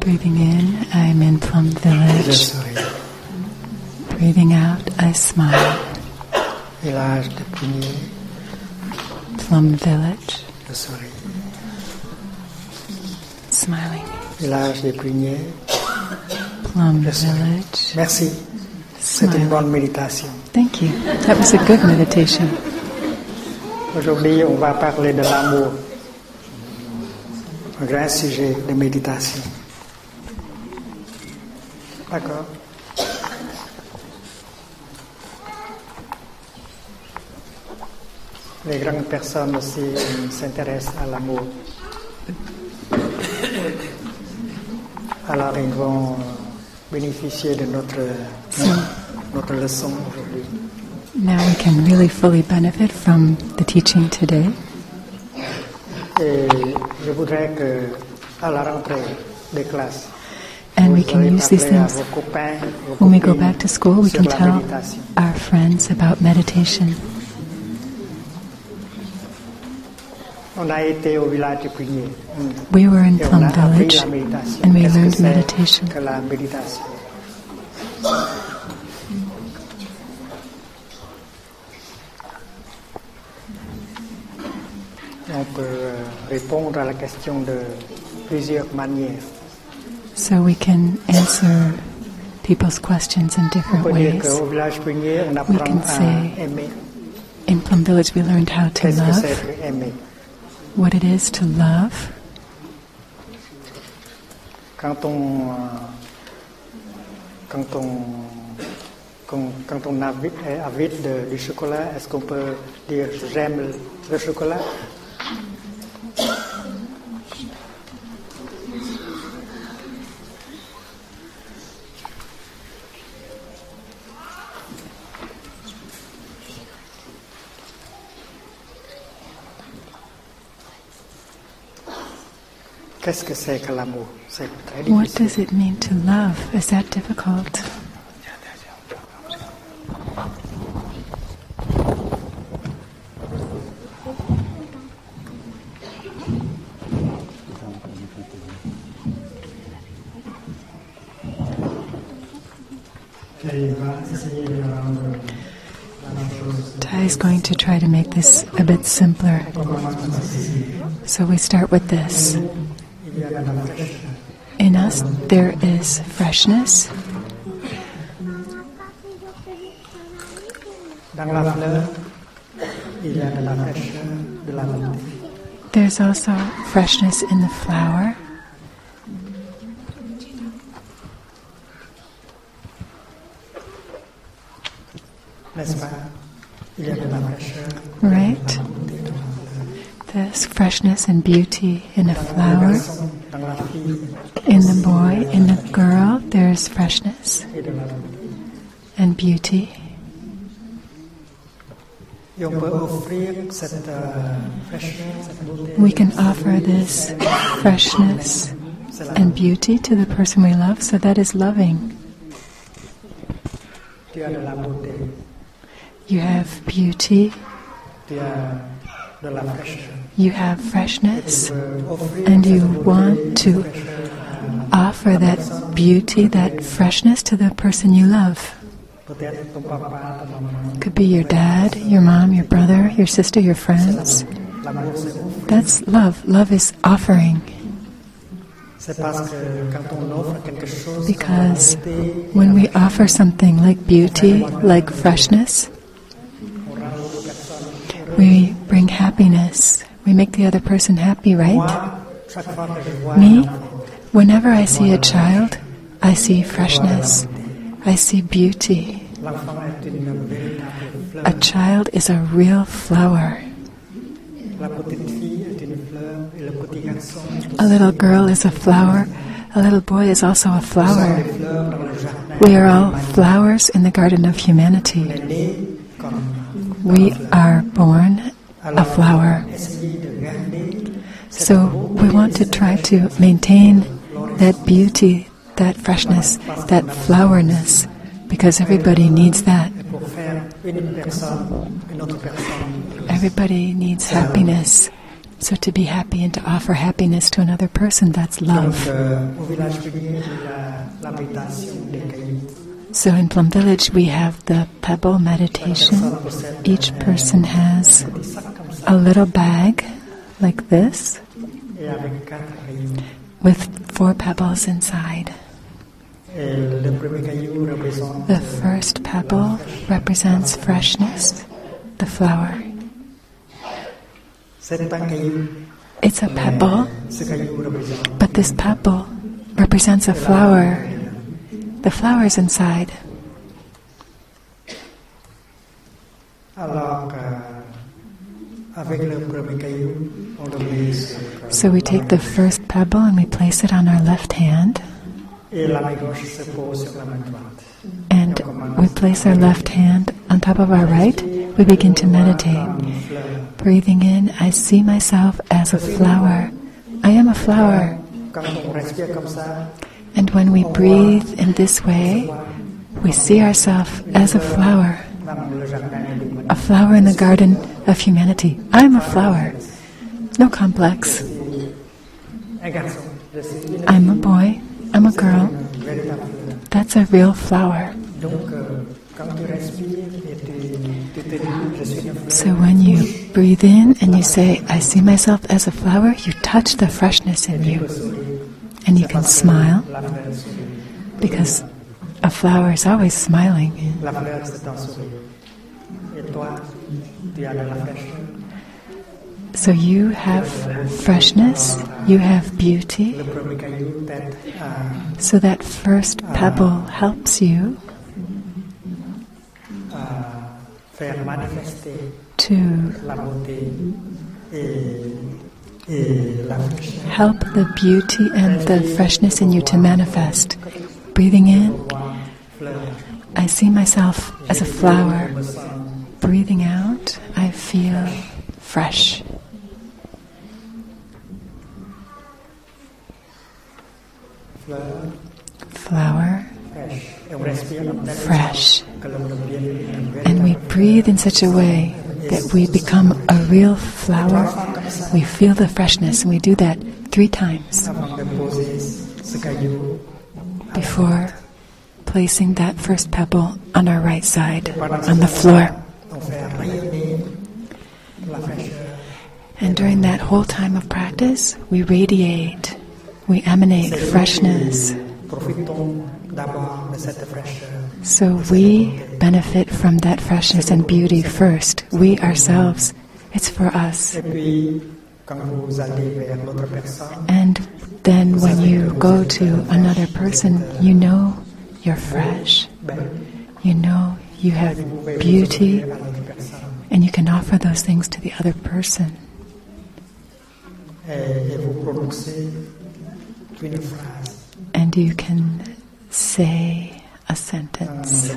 Breathing in, I'm in Plum Village. Breathing out, I smile. Village de Prunier, Plum Village, je souris. smiling. Village de Prunier, Plum. Village, merci. C'est une bonne méditation. Thank you. That was a good meditation. Aujourd'hui, on va parler de l'amour. Un grand sujet de méditation. D'accord Les grandes personnes aussi s'intéressent à l'amour. Alors, ils vont bénéficier de notre, notre leçon aujourd'hui. Now we can really fully benefit from the teaching today. Voudrais que, à la rentrée des classes, And we can use these things vos copains, vos when we go back to school. We can tell our friends about meditation. On a été au village de Prunier We were in Plum Village and we learned meditation. Répondre à la question de plusieurs manières. So we can answer people's questions in different ways. apprend can say- aimer. In Plum Village, we learned how to love, what it is to love. Quand on, euh, quand on, quand, quand on avi- est avide de- du chocolat, est-ce qu'on peut dire j'aime le chocolat? What does it mean to love? Is that difficult? Is going to try to make this a bit simpler. So we start with this. In us, there is freshness. There's also freshness in the flower. Pas Il y a de la fraîcheur. Right? There's freshness and beauty in a flower. In the boy, in the girl, freshness de la beauté. and beauty. We can offer this freshness and beauty to the person we love, so that is loving. You have beauty, you have freshness, and you want to offer that beauty, that freshness to the person you love. Could be your dad, your mom, your brother, your sister, your friends. That's love. Love is offering. Because when we offer something like beauty, like freshness, we bring happiness. We make the other person happy, right? Me, whenever I see a child, I see freshness. I see beauty. A child is a real flower. A little girl is a flower. A little boy is also a flower. We are all flowers in the garden of humanity. We are born a flower. So we want to try to maintain that beauty, that freshness, that flowerness, because everybody needs that. Everybody needs happiness. So to be happy and to offer happiness to another person, that's love. So in Plum Village, we have the pebble meditation. Each person has a little bag like this with four pebbles inside. The first pebble represents freshness, the flower. It's a pebble, but this pebble represents a flower. The flower's inside. So we take the first pebble and we place it on our left hand, and we place our left hand on top of our right. We begin to meditate. Breathing in, I see myself as a flower. I am a flower. And when we breathe in this way, we see ourselves as a flower, a flower in the garden of humanity. I'm a flower. No complex. I'm a boy. I'm a girl. That's a real flower. So when you breathe in and you say, I see myself as a flower, you touch the freshness in you. And you can smile because a flower is always smiling. So you have freshness, you have beauty. So that first pebble helps you to help the beauty and the freshness in you to manifest. Breathing in, I see myself as a flower. Breathing out, I feel fresh. Flower, fresh. And we breathe in such a way that we become a real flower. We feel the freshness, and we do that three times before placing that first pebble on our right side on the floor. And during that whole time of practice, we radiate, we emanate freshness. Profitons d'abord de cette fraîcheur So we benefit from that freshness and beauty first. We ourselves. It's for us. et puis quand vous allez vers l'autre personne And then when you go to another person, you know you're fresh. You know you have beauty, vous ouvrir à l'autre personne and you can offer those things to the other person. et, et vous prononcez une phrase And you can say a sentence.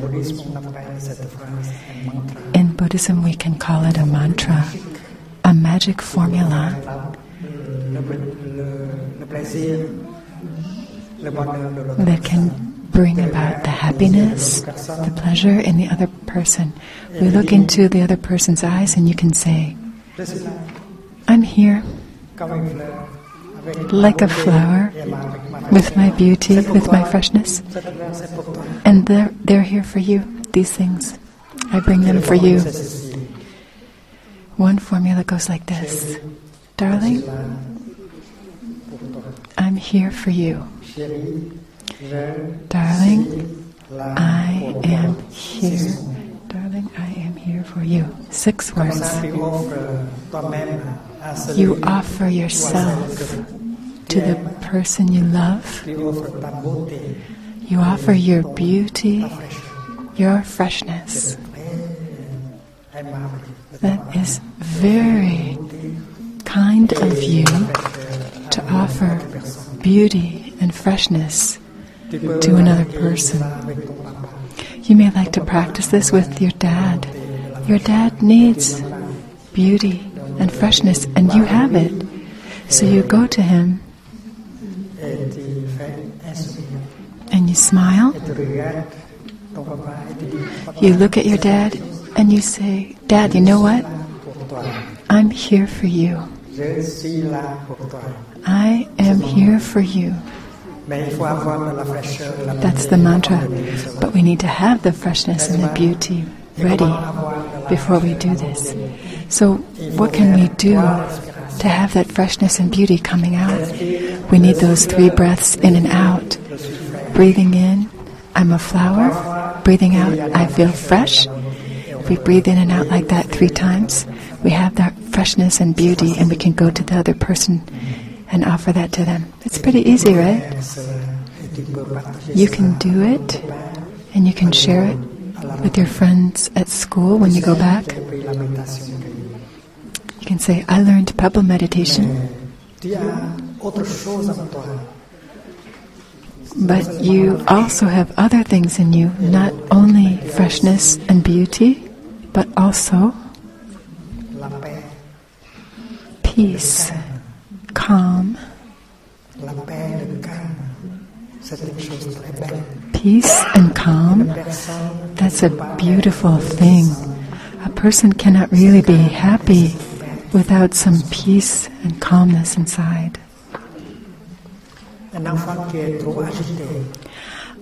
In Buddhism, we can call it a mantra, a magic formula that can bring about the happiness, the pleasure in the other person. We look into the other person's eyes and you can say, I'm here like a flower with my beauty, with my freshness, and they're, they're here for you, these things. I bring them for you. One formula goes like this Darling. I'm here for you. Darling, I am here. Darling, I am here for you. Six words. You offer yourself to the person you love. You offer your beauty, your freshness. That is very kind of you to offer beauty and freshness. To another person. You may like to practice this with your dad. Your dad needs beauty and freshness, and you have it. So you go to him and you smile. You look at your dad and you say, Dad, you know what? I'm here for you. I am here for you. That's the mantra. But we need to have the freshness and the beauty ready before we do this. So, what can we do to have that freshness and beauty coming out? We need those three breaths in and out. Breathing in, I'm a flower. Breathing out, I feel fresh. If we breathe in and out like that three times, we have that freshness and beauty, and we can go to the other person and offer that to them. It's pretty easy, right? You can do it and you can share it with your friends at school when you go back. You can say, I learned Pebble meditation, but you also have other things in you, not only freshness and beauty, but also peace, calm. Peace and calm, that's a beautiful thing. A person cannot really be happy without some peace and calmness inside.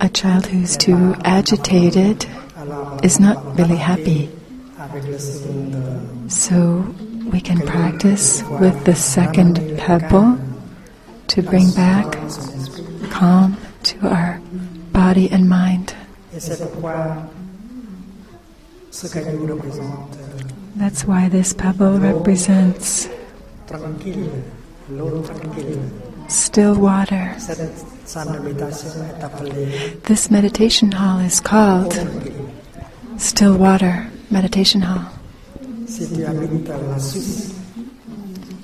A child who's too agitated is not really happy. So we can practice with the second pebble to bring back calm to our body and mind. Et c'est pourquoi ce caillou représente That's why this pebble represents tranquille, l'eau tranquille. still water. Cette salle de méditation est appelée This meditation hall is called. Still Water Meditation Hall. Si tu habites la Suisse,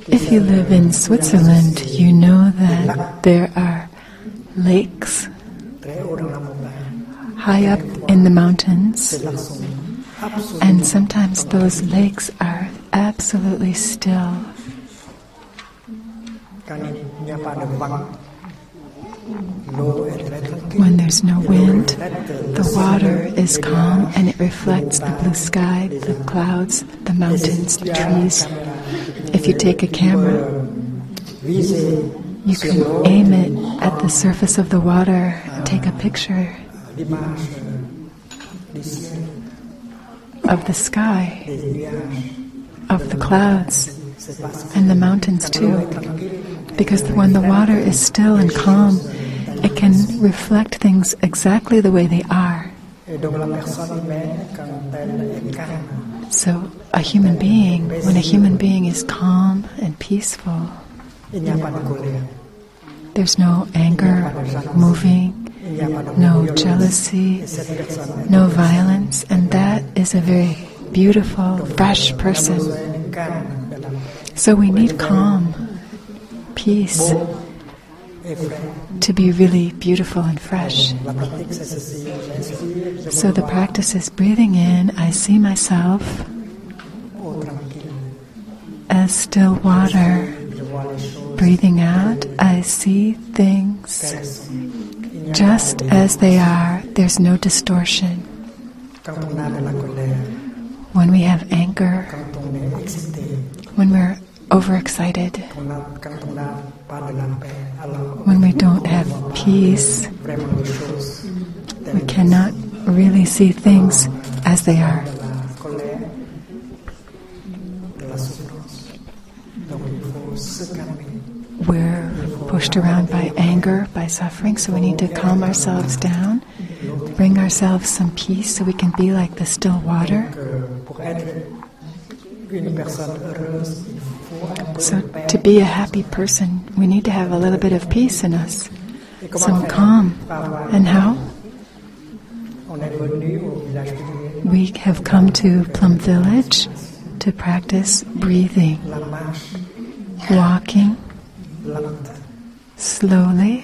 If you live in Switzerland, you know that there are lakes high up in the mountains, and sometimes those lakes are absolutely still. When there's no wind, the water is calm and it reflects the blue sky, the clouds, the mountains, the trees. If you take a camera, you can aim it at the surface of the water take a picture of the sky, of the clouds, and the mountains too. Because when the water is still and calm, it can reflect things exactly the way they are. So, a human being, when a human being is calm and peaceful, there's no anger moving, no jealousy, no violence, and that is a very beautiful, fresh person. So we need calm, peace, to be really beautiful and fresh. So the practice is breathing in, I see myself as still water. Breathing out, I see things just as they are. There's no distortion. When we have anger, when we're overexcited, when we don't have peace, we cannot really see things as they are. de la colère, de la souffrance. Donc il faut se calmer. We're pushed around by anger, by suffering, so we need to calm ourselves down, bring ourselves some peace so we can be like the still water. So, to be a happy person, we need to have a little bit of peace in us, some calm. And how? We have come to Plum Village to practice breathing, walking. Slowly.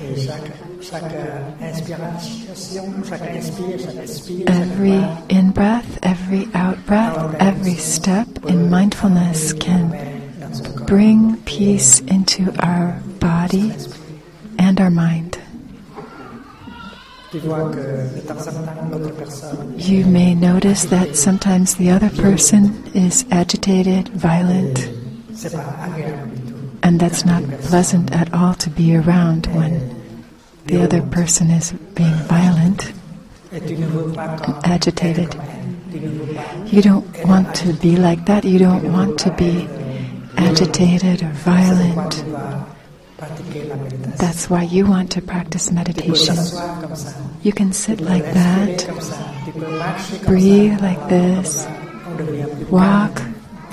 Every in breath, every out breath, every step in mindfulness can bring peace into our body and our mind. You may notice that sometimes the other person is agitated, violent. And that's not pleasant at all to be around when the other person is being violent agitated. You don't want to be like that. You don't want to be agitated or violent. That's why you want to practice meditation. You can sit like that, breathe like this, walk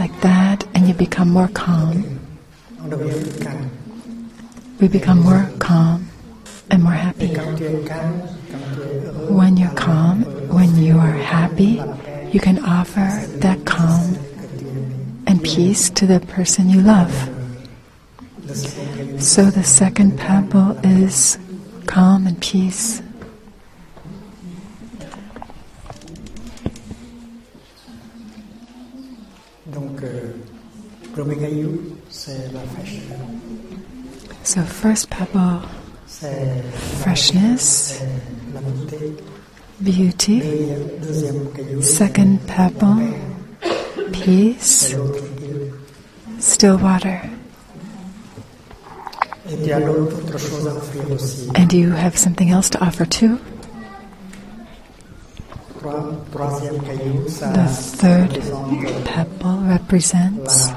like that, and you become more calm. On devient plus calme. We become more calm and more happy. quand tu es calme, quand tu es heureux, When you're calm, when you are happy, you can offer that calm and peace to the person you love. le second caillou, So the second pebble is calm and peace. Donc, euh, premier caillou, c'est la fraîcheur. So first pebble, freshness, c'est la beauté. beauty. Deuxième, deuxième caillou, Second pebble, peace, c'est l'autre île. still water. Et tu as l'autre autre chose à offrir aussi. And you have something else to offer too. Trois, troisième caillou, ça The third pebble represents.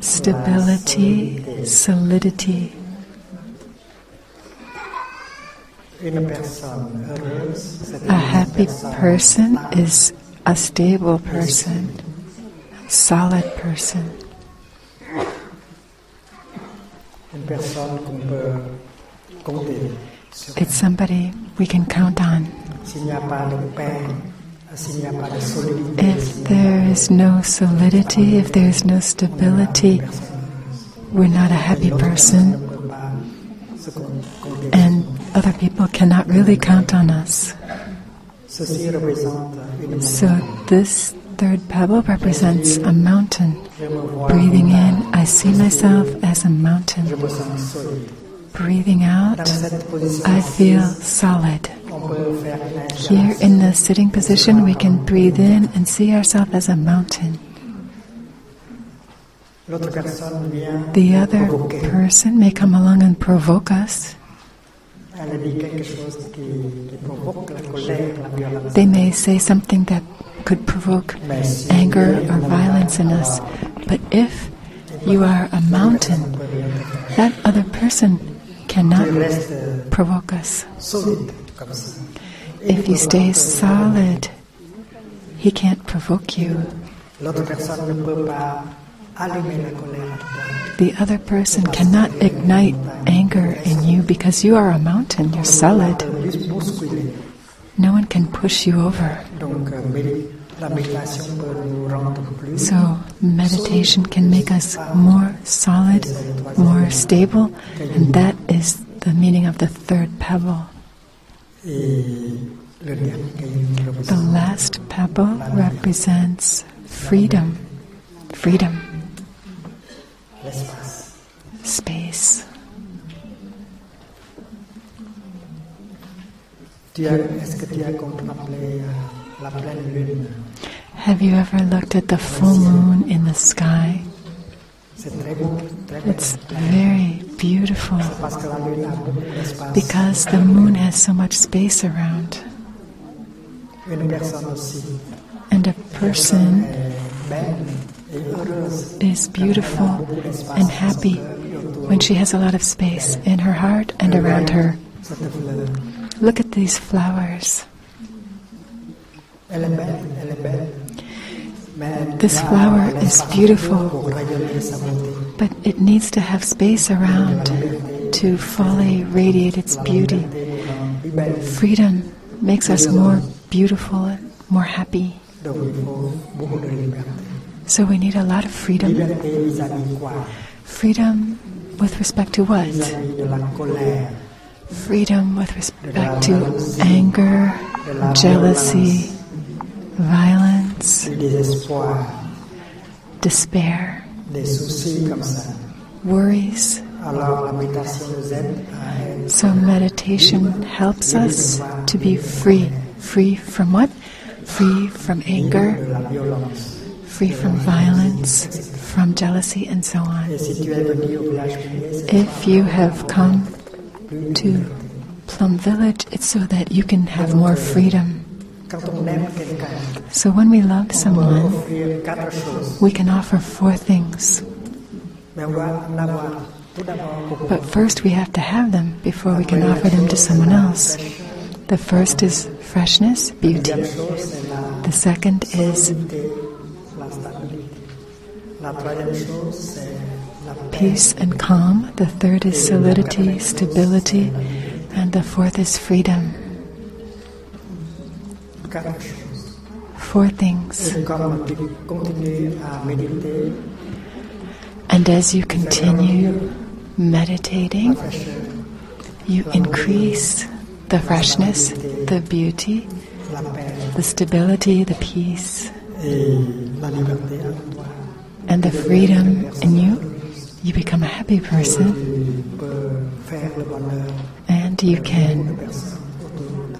Stability, solidity. A happy person is a stable person, a solid person, it's somebody we can count on. If there is no solidity, if there is no stability, we're not a happy person, and other people cannot really count on us. So this third pebble represents a mountain. Breathing in, I see myself as a mountain. Breathing out, I feel solid. Here in the sitting position, we can breathe in and see ourselves as a mountain. The other person may come along and provoke us. They may say something that could provoke anger or violence in us. But if you are a mountain, that other person cannot provoke us. If you stay solid, he can't provoke you. The other person cannot ignite anger in you because you are a mountain, you're solid. No one can push you over. So, meditation can make us more solid, more stable, and that is the meaning of the third pebble. Et le dernier caillou The last pebble represents freedom, freedom, space. Have you ever looked at the full moon in the sky? It's very beautiful because the moon has so much space around. And a person is beautiful and happy when she has a lot of space in her heart and around her. Look at these flowers. This flower is beautiful. But it needs to have space around to fully radiate its beauty. Freedom makes us more beautiful and more happy. So we need a lot of freedom. Freedom with respect to what? Freedom with respect to anger, jealousy, violence, despair, des soucis comme ça. worries. Alors la méditation nous aide à So meditation helps us to be free. Free from what? Free from anger, de la violence. free from violence, from jealousy and so on. Et si tu es venu au village privé, c'est If you have come to Plum Village, it's so that you can have more freedom. So when we love someone, we can offer four things. But first, we have to have them before we can offer them to someone else. The first is freshness, beauty. The second is peace and calm. The third is solidity, stability. And the fourth is freedom. Four things. And as you continue meditating, you increase the freshness, the beauty, the stability, the peace, and the freedom in you. You become a happy person and you can.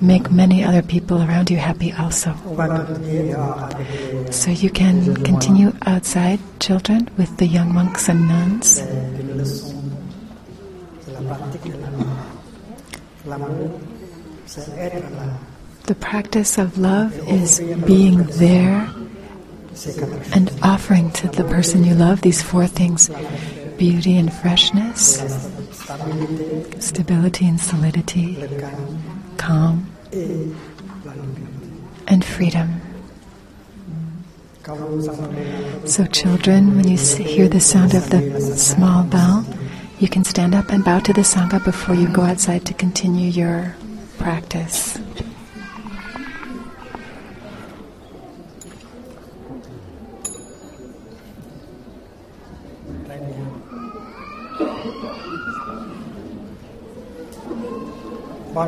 Make many other people around you happy also. So you can continue outside, children, with the young monks and nuns. The practice of love is being there and offering to the person you love these four things beauty and freshness, stability and solidity, calm. And freedom. So, children, when you hear the sound of the small bell, you can stand up and bow to the Sangha before you go outside to continue your practice.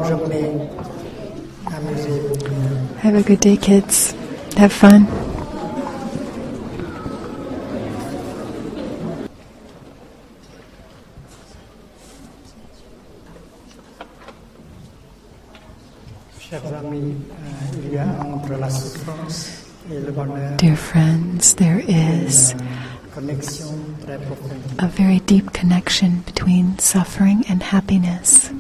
très Have a good day, kids. Have fun. Dear friends, there is a very deep connection between suffering and happiness.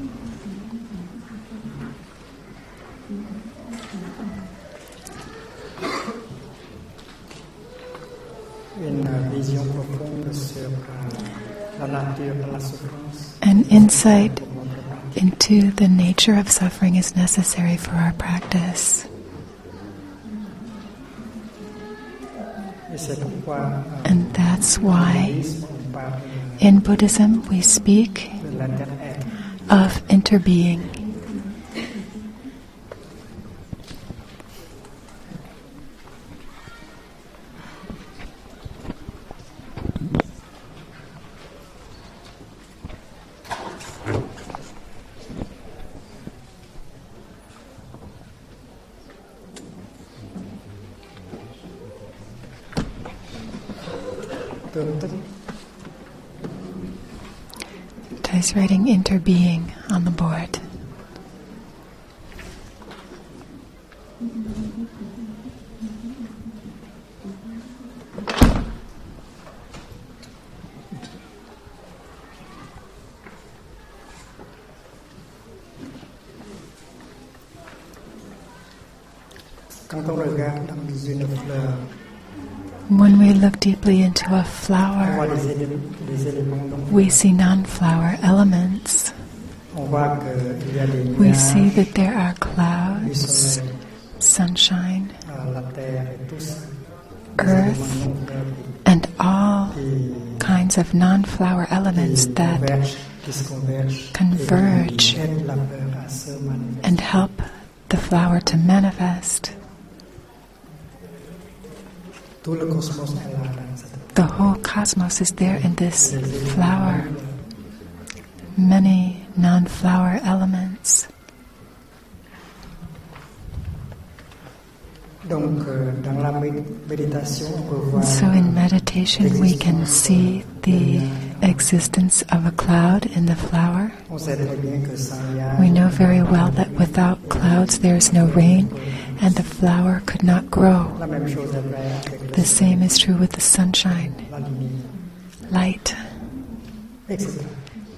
Une vision profonde sur euh, la nature de la souffrance. An insight pour notre pratique. into the nature of suffering is necessary for our practice. Et c'est pourquoi euh, And that's why bouddhisme, on parle in Buddhism we speak of interbeing. Thay's writing interbeing on the board. on regarde dans une fleur, When we look deeply into a flower, we see non flower elements. We see that there are clouds, sunshine. Earth. And all kinds of non flower elements that converge. and help the flower to manifest. The whole cosmos is there in this flower. Many non flower elements. Euh, dans la mé- méditation, on peut voir So in meditation, we can see the existence of a cloud in the flower. on sait très bien que sans We know very well that without clouds there is no rain, and the flower could not grow. The same is true with the sunshine, light,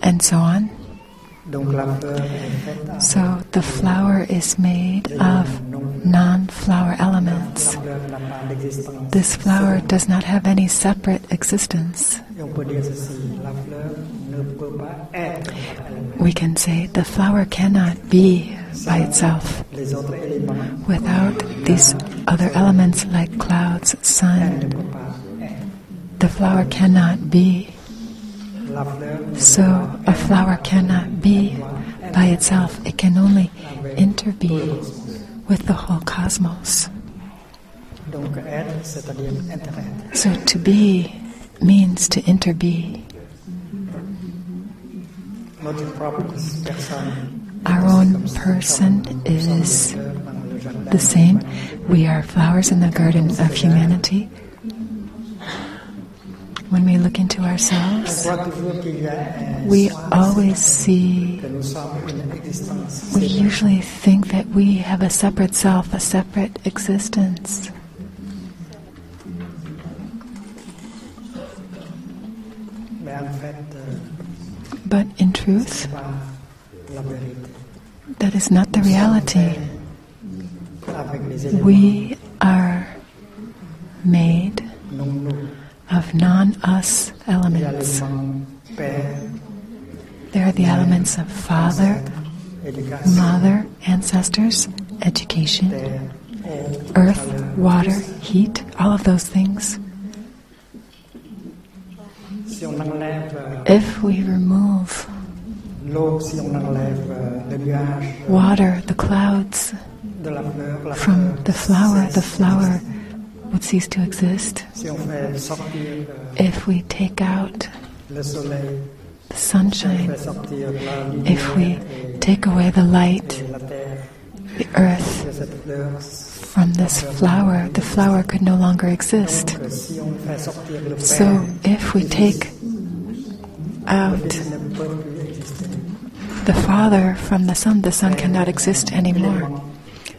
and so on. So the flower is made of non flower elements. This flower does not have any separate existence. We can say the flower cannot be by itself without these other elements like clouds, sun. The flower cannot be. So a flower cannot be by itself. It can only interbe with the whole cosmos. So to be means to interbe. Our own person is the same. We are flowers in the garden of humanity. When we look into ourselves, we always see, we usually think that we have a separate self, a separate existence. But in truth, that is not the reality. We are made. Of non us elements. There are the elements of father, mother, ancestors, education, earth, water, heat, all of those things. If we remove water, the clouds from the flower, the flower would cease to exist. If we take out the sunshine, if we take away the light, the earth from this flower, the flower could no longer exist. So if we take out the Father from the Son, the Son cannot exist anymore.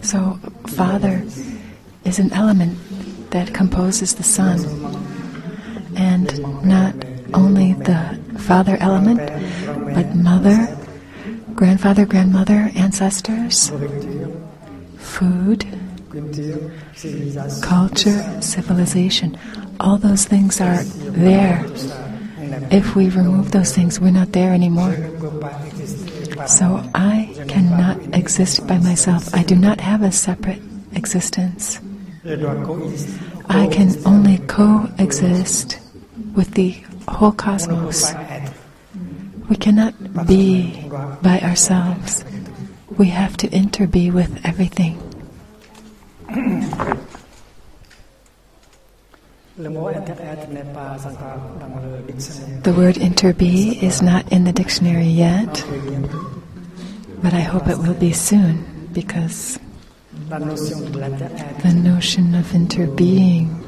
So, Father is an element that composes the Son. and not only the Father element, but Mother, Grandfather, Grandmother, ancestors, food, culture, civilization. All those things are there. If we remove those things, we're not there anymore. So I cannot exist by myself. I do not have a separate existence. I can only coexist with the whole cosmos. We cannot be by ourselves. We have to interbe with everything. The word interbe is not in the dictionary yet, but I hope it will be soon because La notion de l'interêtre the notion of interbeing.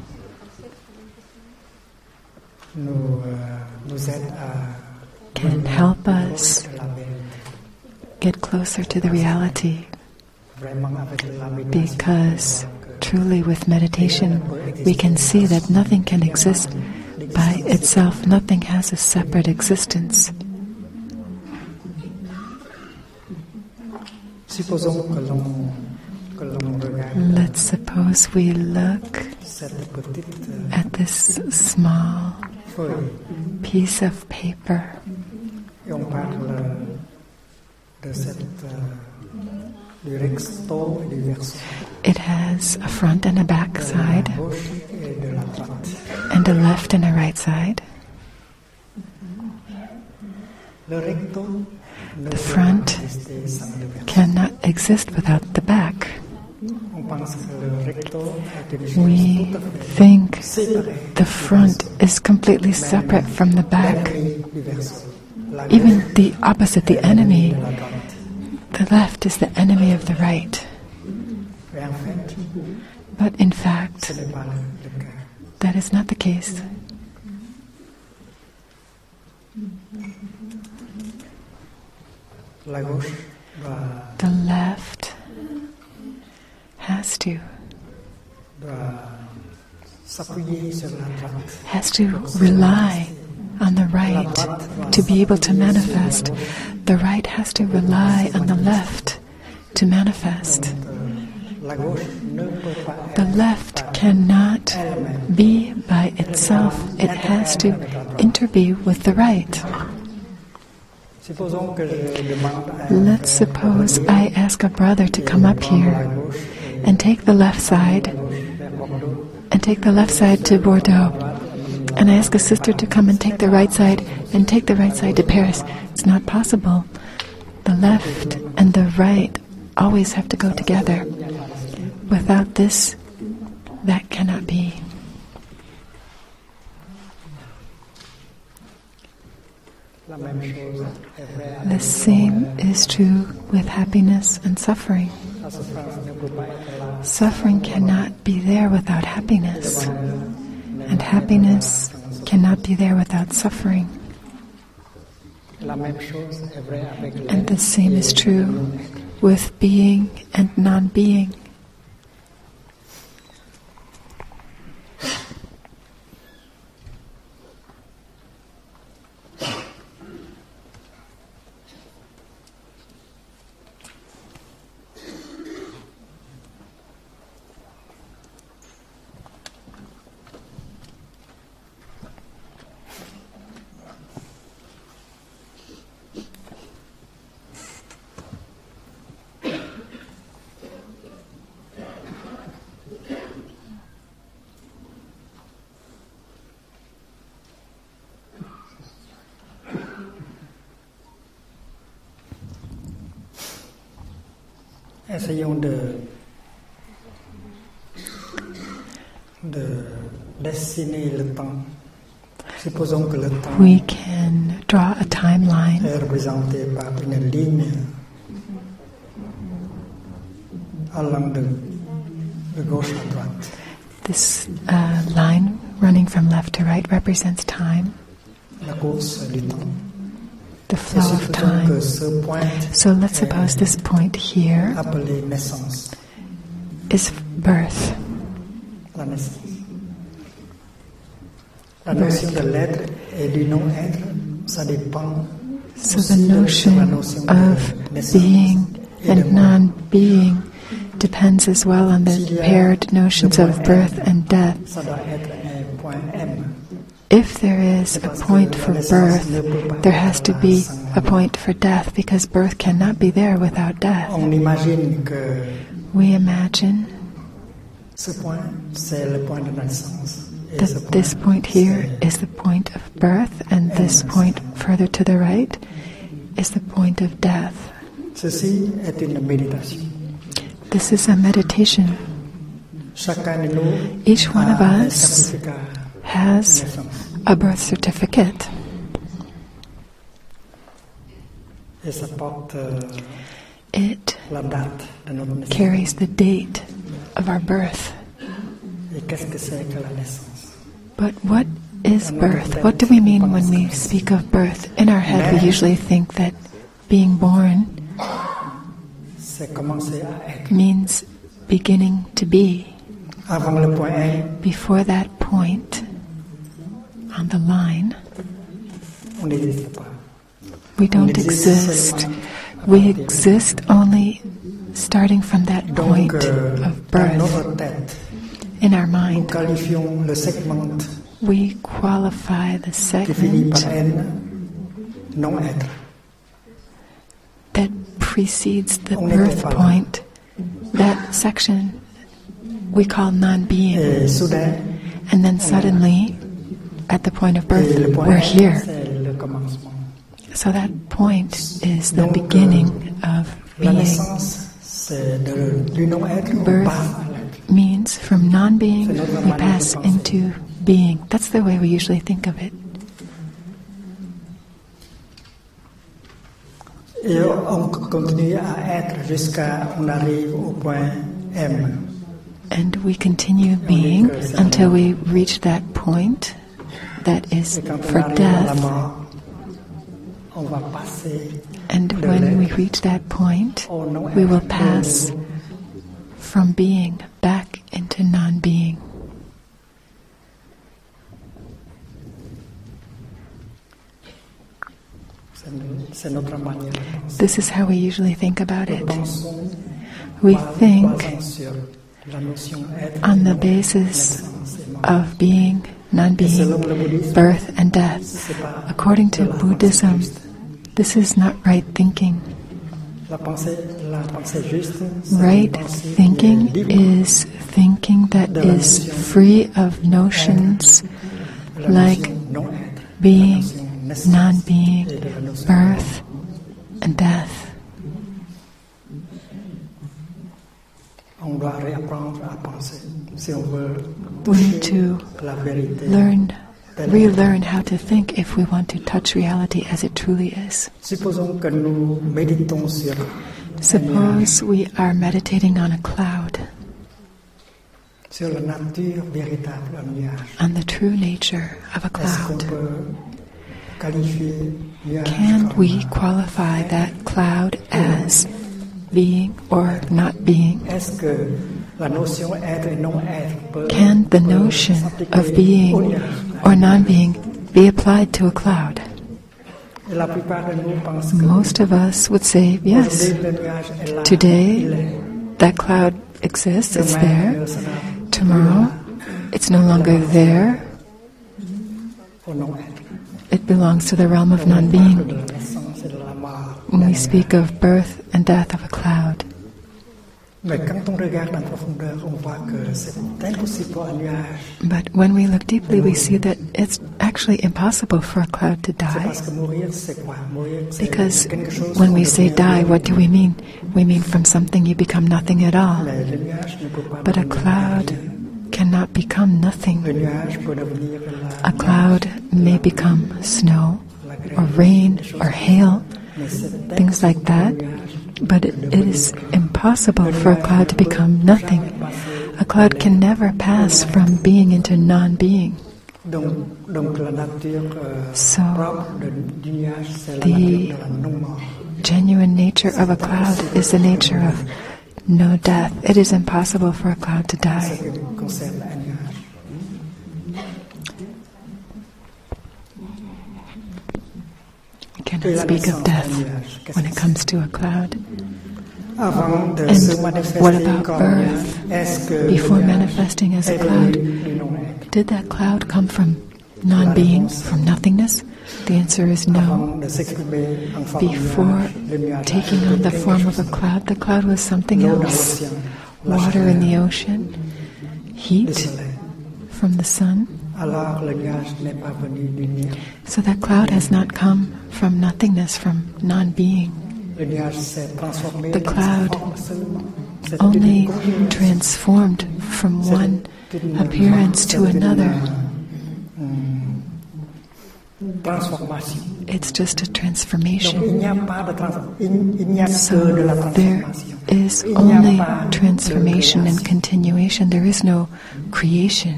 Euh, nous aide à can help us get closer to the reality. Vraiment avec la méditation. because truly with meditation we can see that nothing can exist by itself, nothing has a separate existence. Supposons que l'on que l'on regarde Let's suppose we look at this small piece of paper It has a front and a back side, and a left and a right side. The front. Cannot exist without the back. We think the front is completely separate from the back. Even the opposite, the enemy, the left is the enemy of the right. But in fact, that is not the case. The left has to has to rely on the right to be able to manifest. The right has to rely on the left to manifest. The left cannot be by itself. It has to interbe with the right. Let's suppose I ask a brother to come up here and take the left side and take the left side to Bordeaux. And I ask a sister to come and take the right side and take the right side to Paris. It's not possible. The left and the right always have to go together. Without this, that cannot be. The same is true with happiness and suffering. Suffering cannot be there without happiness, and happiness cannot be there without suffering. And the same is true with being and non being. Le temps. Supposons que le temps We can draw a timeline. est représenté par une ligne allant de, de gauche à droite. This uh, line running from left to right represents time, La course du temps. The flow of time. So let's suppose this point here is birth. La naissance. La notion de l'être et du non-être, ça dépend So the notion notion of being and non being depends as well on the paired notions of birth and death. If there is a point for birth, there has to be a point for death because birth cannot be there without death. On imagine que We imagine ce point, c'est le point de naissance. Et ce that this point here is the point of birth, and this point further to the right is the point of death. Ceci est une méditation. This is a meditation. Chacun de nous Each one of us has a birth certificate, Et ça porte it la date de notre naissance. carries the date of our birth. Et qu'est-ce que c'est que la naissance But what is birth? What do we mean when we speak of birth? In our head, we usually think that being born C'est commencer à être. means beginning to be. Avant le point M, Before that point on the line, on n'existe pas. we don't exist. We exist only starting from that point euh, of birth in our mind. qualifions le segment We qualify the segment that precedes the birth point. That section we call non-being. And then suddenly, at the point of birth, we're here. c'est le commencement. So that point is the beginning of being. naissance, c'est de- du non-être, on Birth passe à l'être. means from non-being we pass into being. That's the way we usually think of it. Et on continue à être jusqu'à on arrive au point M. And we continue being until we reach that point that is for death. And when we reach that point, we will pass from being back into non being. This is how we usually think about it. We think on the basis of being, non Et selon being, birth, and death. According to Buddhism, this is not right thinking. Right thinking is thinking that is free of notions like being, non being, birth, and death. On doit réapprendre à penser si on veut We need to learn, relearn how to think if we want to touch reality as it truly is. Suppose we are meditating on a cloud, on the true nature of a cloud. Can we qualify that cloud as being or not being? Est-ce que la notion être et non-être peut, Can the notion of being or non being be applied to a cloud? Et la plupart de nous pensent que Most of us would say yes. aujourd'hui, le nuage est là, Today. That cloud exists, it's there. Euh, Tomorrow, it's no longer there. It belongs to the realm of non being. de la naissance et de la mort When we speak of birth and death of a cloud, Mais quand on regarde en profondeur, on voit que c'est impossible pour un nuage. but when we look deeply, we see that it's actually impossible for a cloud to die. parce que mourir, c'est quoi Mourir, c'est Because when we say die, what do we mean? We mean from something you become nothing at all. Mais le nuage ne peut pas But a cloud cannot become nothing. nuage peut devenir la A cloud may become snow or rain or hail, things like that. But it, it is impossible for a cloud to become nothing. A cloud can never pass from being into non being. So, the-. Genuine nature of a cloud is the nature of no death. It is impossible for a cloud to die. qui concerne un nuage. We Et cannot speak of death when it comes to a cloud. And what about birth? Before manifesting as a cloud, did that cloud come from non being, from nothingness? The answer is no. Before taking on the form of a cloud, the cloud was something else. Water in the ocean, heat from the sun. Alors le nuage n'est pas venu du néant. So that cloud has not come from nothingness, from non being. Le nuage s'est transformé The cloud forme seulement. C'était Only transformed from one appearance to another. It's just a transformation. il n'y a pas de transformation. Il, il n'y a So que de la there is Il n'y a only transformation and continuation. There is no creation.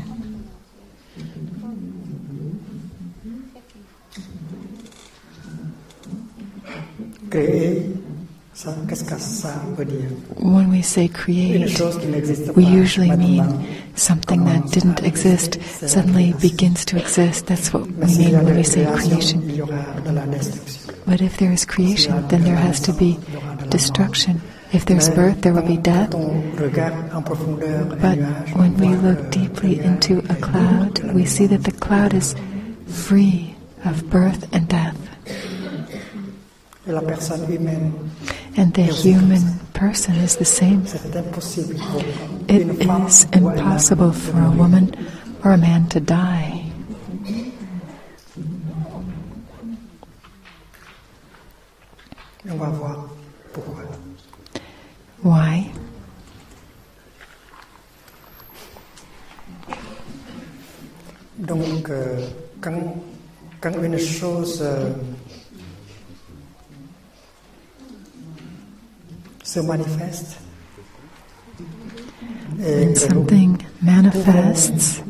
Créer, ça, qu'est-ce que ça veut dire When we say create, chose qui n'existe we usually mean something that didn't exist suddenly begins to exist. That's what we mean when we say creation. il y aura de la destruction. But if there is creation, then there has to be destruction. If there's birth, there will be death. Quand on regarde en profondeur un But when we look deeply into a cloud, libre de la we see that the cloud is free of birth and death. Et la personne humaine, And the human person is the same. It is impossible pour It une femme is ou un homme impossible de for a woman or a man to die. On va voir pourquoi. Why? Donc, euh, quand, quand une chose euh, se manifeste et When something manifests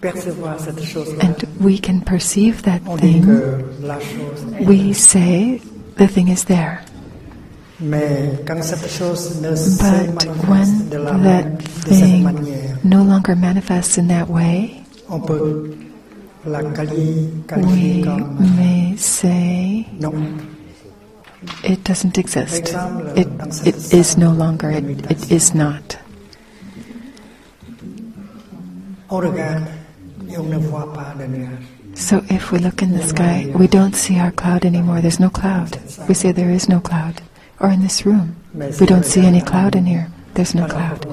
percevoir cette chose-là, and we can perceive that thing, que la chose est we say the thing is there. Mais quand cette chose ne se But when that même- de cette thing no longer manifests in that way, on peut la qualifier, qualifier we may say. It doesn't exist. It, it is no longer, it, it is not. So if we look in the sky, we don't see our cloud anymore. There's no cloud. We say there is no cloud. Or in this room, we don't see any cloud in here. There's no cloud.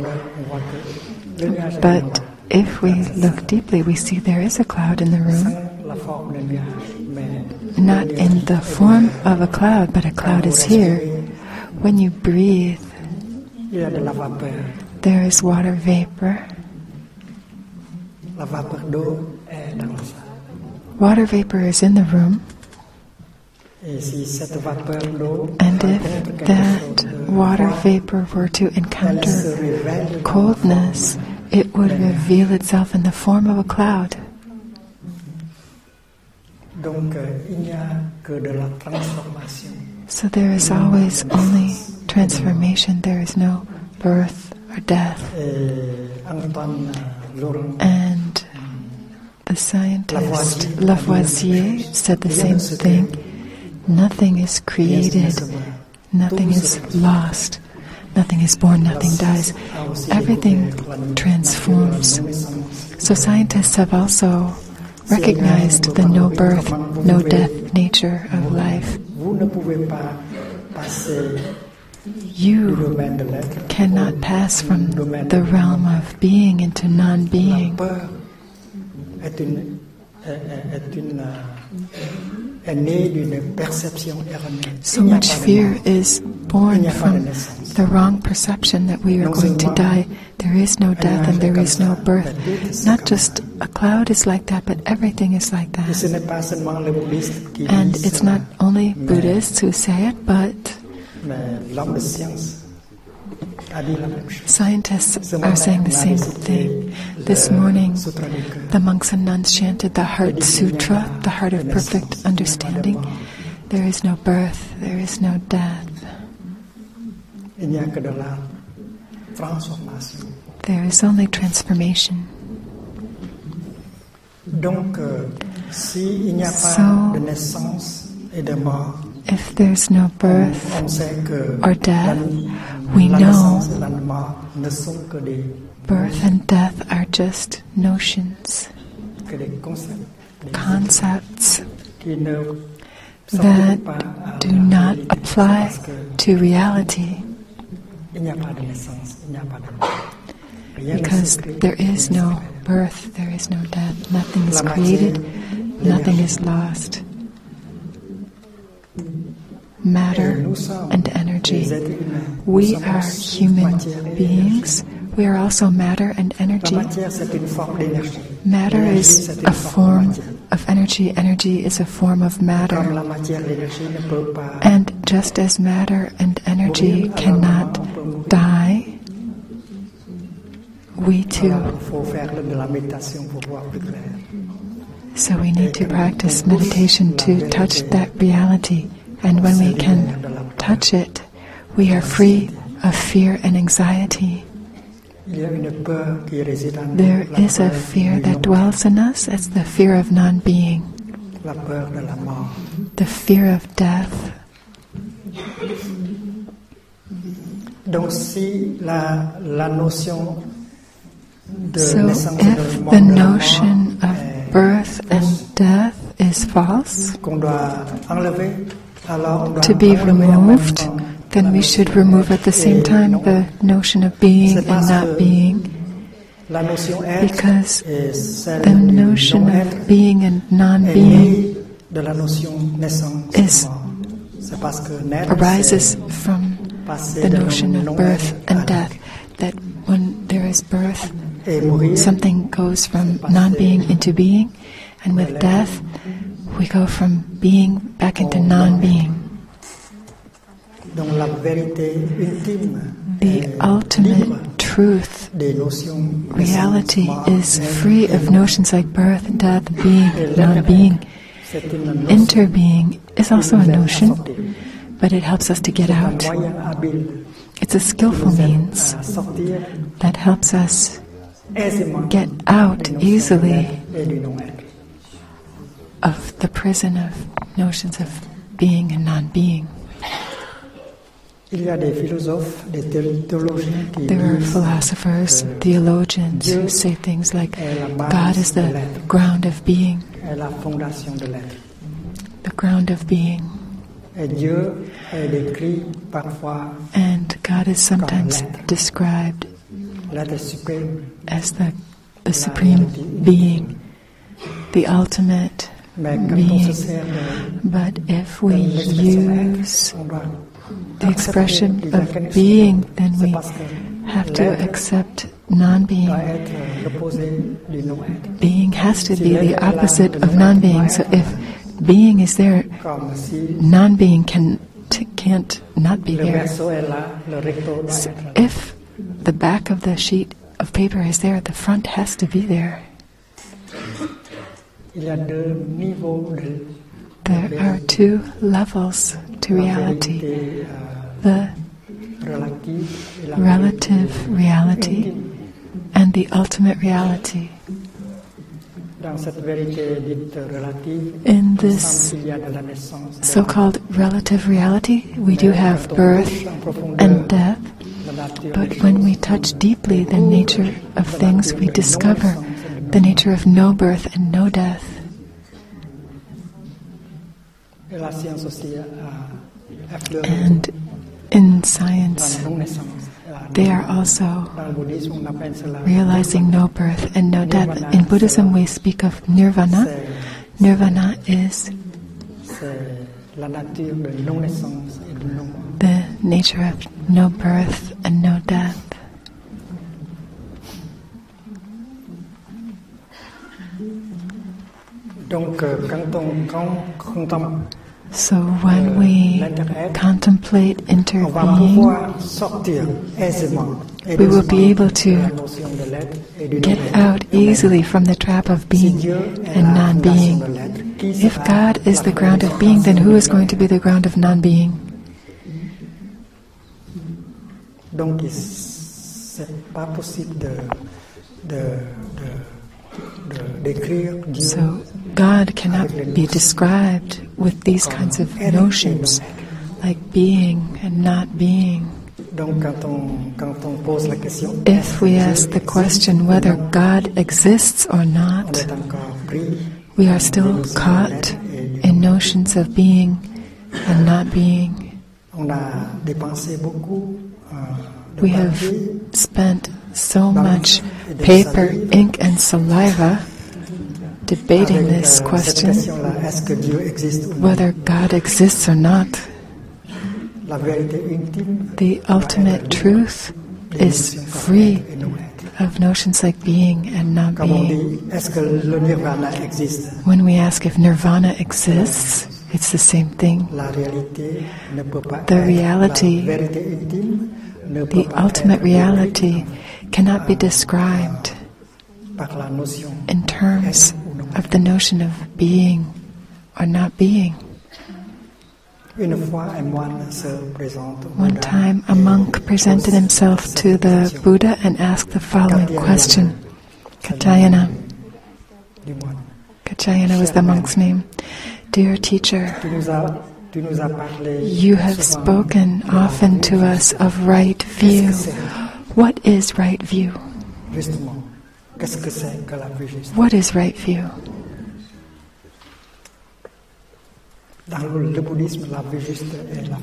But if we look deeply, we see there is a cloud in the room. Not in the form of a cloud, but a cloud is here. When you breathe, there is water vapor. Water vapor is in the room, and if that water vapor were to encounter coldness, it would reveal itself in the form of a cloud. So there is always only transformation, there is no birth or death. Euh, Laurent And the scientist Lavoisier. Said the same thing. Nothing is created, nothing is lost, nothing is born, nothing dies. Everything transforms. So scientists have also recognized the no birth, no death nature of life. You cannot pass from the realm of being into non being. So Il n'y a much fear is born from the wrong perception that we are going to die. There is no death and there is no birth. Not just a cloud is like that, but everything is like that. n'est pas seulement les bouddhistes qui And it's not only Buddhists who say it, but scientists are saying the same thing. This morning, Sutra du cœur. the monks and nuns chanted the Heart Sutra, the heart of perfect understanding. There is no birth, there is no death, Il n'y a que de la transformation. there is only transformation. Donc, euh, s'il n'y a pas So- de naissance et de mort, If there's no birth or death, we know birth and death are just notions, concepts that do not apply to reality because there is no birth, there is no death, nothing is created, nothing is lost. Matter and energy. We are human beings. We are also matter and energy. Matter is a form of energy. Energy is a form of matter. And just as matter and energy cannot die, we too. So we need to practice meditation to touch that reality. And when we can touch it, we are free of fear and anxiety. Il y a une peur qui réside en nous. There is a fear that dwells in us. It's the fear of non being, La peur de la mort. the fear of death. Donc si la, la notion de So if the de la mort notion of birth and death is false, qu'on doit enlever, alors on doit to be removed, then we should remove at the same time the notion of being and not being. Because The notion of being and non being is- arises from the notion of birth and death. That when there is birth, something goes from non being into being, and with death, we go from being back into non being. donc la vérité ultime The ultimate truth, reality, is free of notions like birth, death, being, non being. C'est une notion Interbeing is also a qui nous est notion but it helps us to get out. It's a skillful means that helps us get out des notions de easily l'être et du non-être. Of the prison of notions of being and non being. Il y a des philosophes, des théologiens qui There are philosophers, theologians who say things like God is the ground of being, est la fondation de l'être. the ground of being, Et Dieu est décrit parfois and God is sometimes described as the, the supreme being, the ultimate mais quand on se being. But if we use the expression accepter qu'il y a of being, then we have to accept non being. doit être l'opposé du non-être. Being has to be the opposite of non being. So if being is there, non being can, t- can't not be there. verso est là, le recto doit So if the back of the sheet of paper is there, the front has to be there. Il y a deux niveaux de There are two levels to reality. the euh, relative et la relative vérité. reality and the ultimate reality. Dans cette vérité dite relative, In this semble qu'il y a de la naissance, de so called relative reality, we do have birth and death, but when we touch deeply the nature of things, we discover the nature of no birth and no death. Et la science aussi a effleuré And in science, they are also Dans le bouddhisme, on appelle cela realizing no birth and no death. In Buddhism, we speak of nirvana. Nirvana is c'est la nature de non-naissance et de non the nature of no birth and no death. Donc, euh, quand on quand, contemple, So when we contemplate interbeing, pouvoir sortir aisément et We will be able to de la notion de l'être et du get out easily from the trap of being and non fondation being. de l'être, qui If God is the ground of being, then who is going to be the ground of non being? Donc, c'est pas possible de, de, de, de- d'écrire Dieu So God cannot be described with these kinds of notions like being and not being. Donc, quand on, quand on pose la question, If we ask the question whether God exists or not, est encore pris we are still caught in notions of being and not being. On a dépensé beaucoup euh, We have spent so much paper, ink, and saliva debating this euh, question question-là. Est-ce que Dieu existe ou non whether God exists or not. La vérité intime The ultimate truth is free of notions like being and not being. dit, est-ce que le nirvana existe When we ask if nirvana exists, it's the same thing. La réalité ne peut pas The reality, la vérité intime ne peut The ultimate reality cannot be described par la notion in terms est ou non. Of the notion of being or not being. Une fois, un moine se présente au One time, a monk presented himself to the Buddha and asked the following question. Moine. Katyayana was the monk's name. Dear teacher, Tu nous as, tu nous as parlé you have spoken often to us of right view. What is right view? What is right view?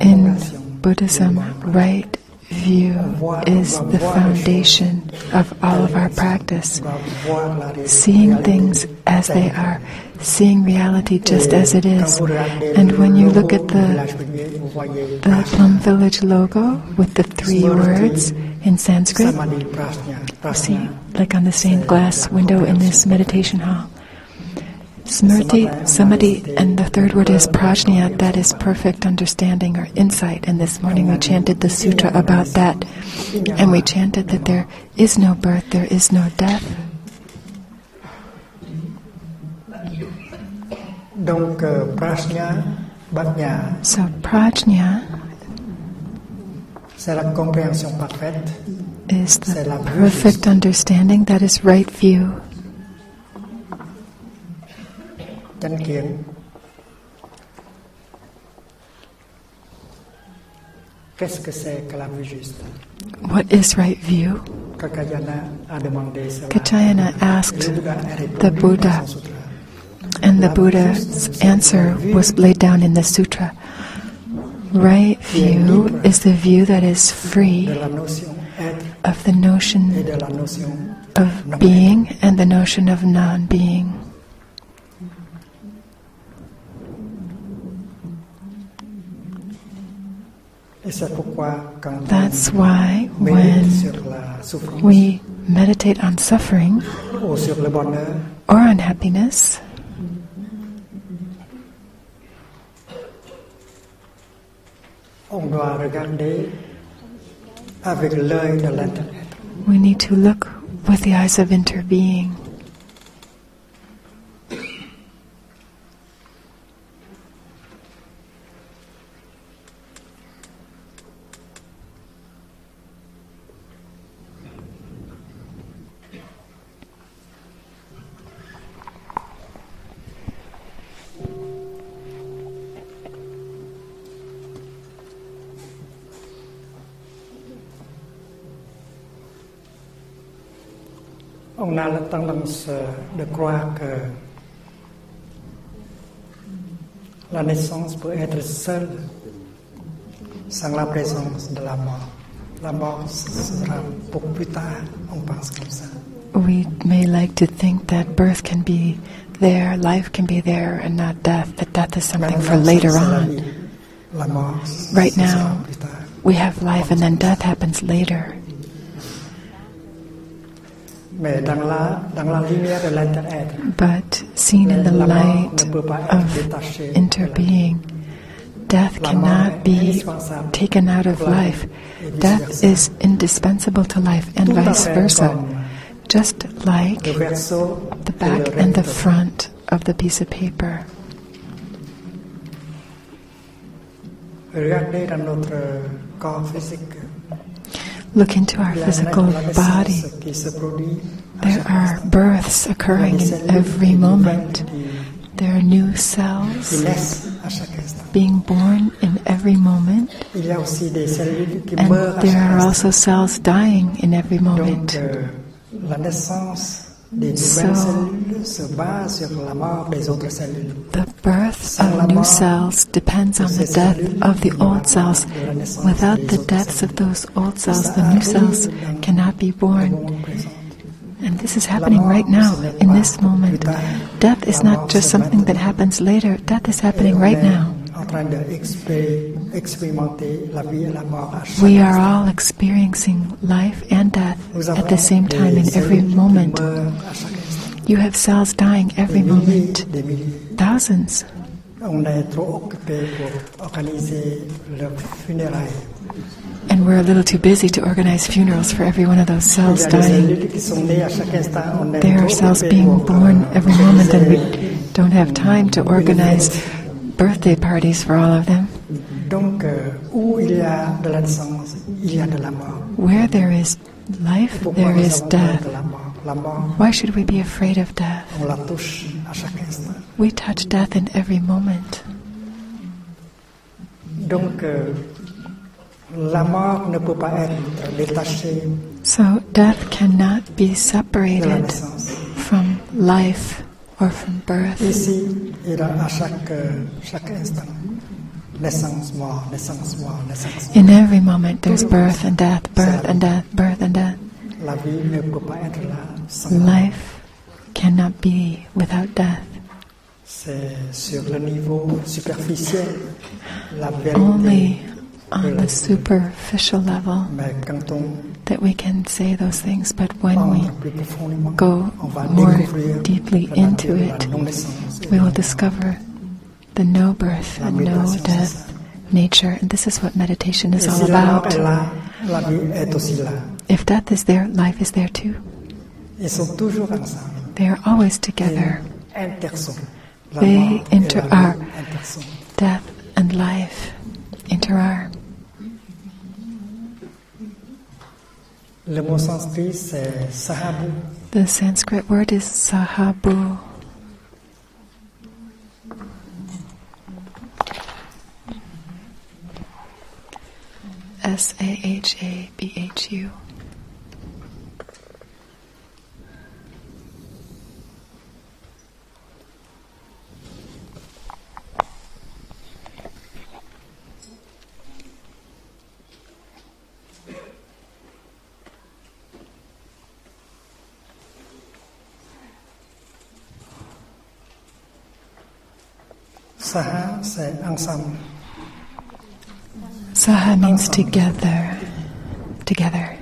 In. Buddhism, right view is the foundation of all of our practice. Seeing things as they are, seeing reality just as it is. And when you look at the the Plum Village logo with the three words in Sanskrit, see, like on the stained glass window in this meditation hall. Smriti, Samadhi, and the third word is prajna, that is perfect understanding or insight. And this morning we chanted the sutra about that. And we chanted that there is no birth, there is no death. Donc, Prajna Bhagya, So, prajna c'est la compréhension parfaite, is the perfect understanding, that is right view. chánh kiến. Qu'est-ce que c'est que la vue juste What is right view? Kakayana a demandé cela. Kachayana asked le Bouddha a répondu the Buddha. And the Buddha's answer was laid down in the sutra. Right view is the view that is free of the notion of being and the notion of non being. That's why when we meditate on suffering or on happiness, on doit regarder avec l'œil de l'intérieur. We need to look with the eyes of interbeing. On a la tendance de croire que la naissance peut être seule sans la présence de la mort. La mort ce sera pour plus tard, on pense comme ça. We may like to think that birth can be there, life can be there, and not death, that death is something for later on. vie. La mort, ce Right now, we have life and then death happens later. Mais dans la, dans la lumière de l'inter-être, But seen in the light ne peut pas être of détachée de la vie. interbeing, death cannot be taken out of pour la vie life. Death is indispensable to life and vice versa. Just like the back and the front of the piece of paper. Regardez dans notre corps physique. Look into our physical body. There are births occurring in every moment. There are new cells being born in every moment, and there are also cells dying in every moment. La naissance des nouvelles So- cellules se base sur la mort des autres cellules. The birth of new cells depends on the death of the old cells. Without the deaths of those old cells, the new cells cannot be born. And this is happening right now, in this moment. Death is not just something that happens later, death is happening right now. En train d'expérimenter la vie et la mort à chaque We are all experiencing life and death at the same time in every moment. meurent à chaque instant. You have cells dying every moment, thousands. On est trop occupé pour organiser leurs funérailles. And we're a little too busy to organize funerals for every one of those cells y a des dying. cellules qui sont nées à chaque instant. On est There are cells being born every moment, and we don't have time to organize birthday parties for all of them. Donc, euh, où il y a de la naissance, il y a de la mort. Where there is life, there is death. de la mort La mort, Why should we be afraid of death? on la touche à chaque instant. We touch death in every moment. Donc, euh, la mort ne peut pas être détachée So death cannot be separated from life or from birth. Ici, et dans- à chaque, chaque instant. In every moment, there's birth and death, birth and death, birth and death. La vie ne peut pas être là sans Life cannot be without death. C'est sur le niveau superficiel, la vérité. Only on the superficial level Mais quand on that we can say those things, but when we go more deeply into it, we will discover the no birth and no death nature. And this is what meditation is all about. If death is there, life is there too. They are always together. They inter- are death and life into our. Le mot sanskrit c'est sahabhu. The Sanskrit word is sahabhu. S A H A B H U. Saha c'est ensemble. Saha means together. Together.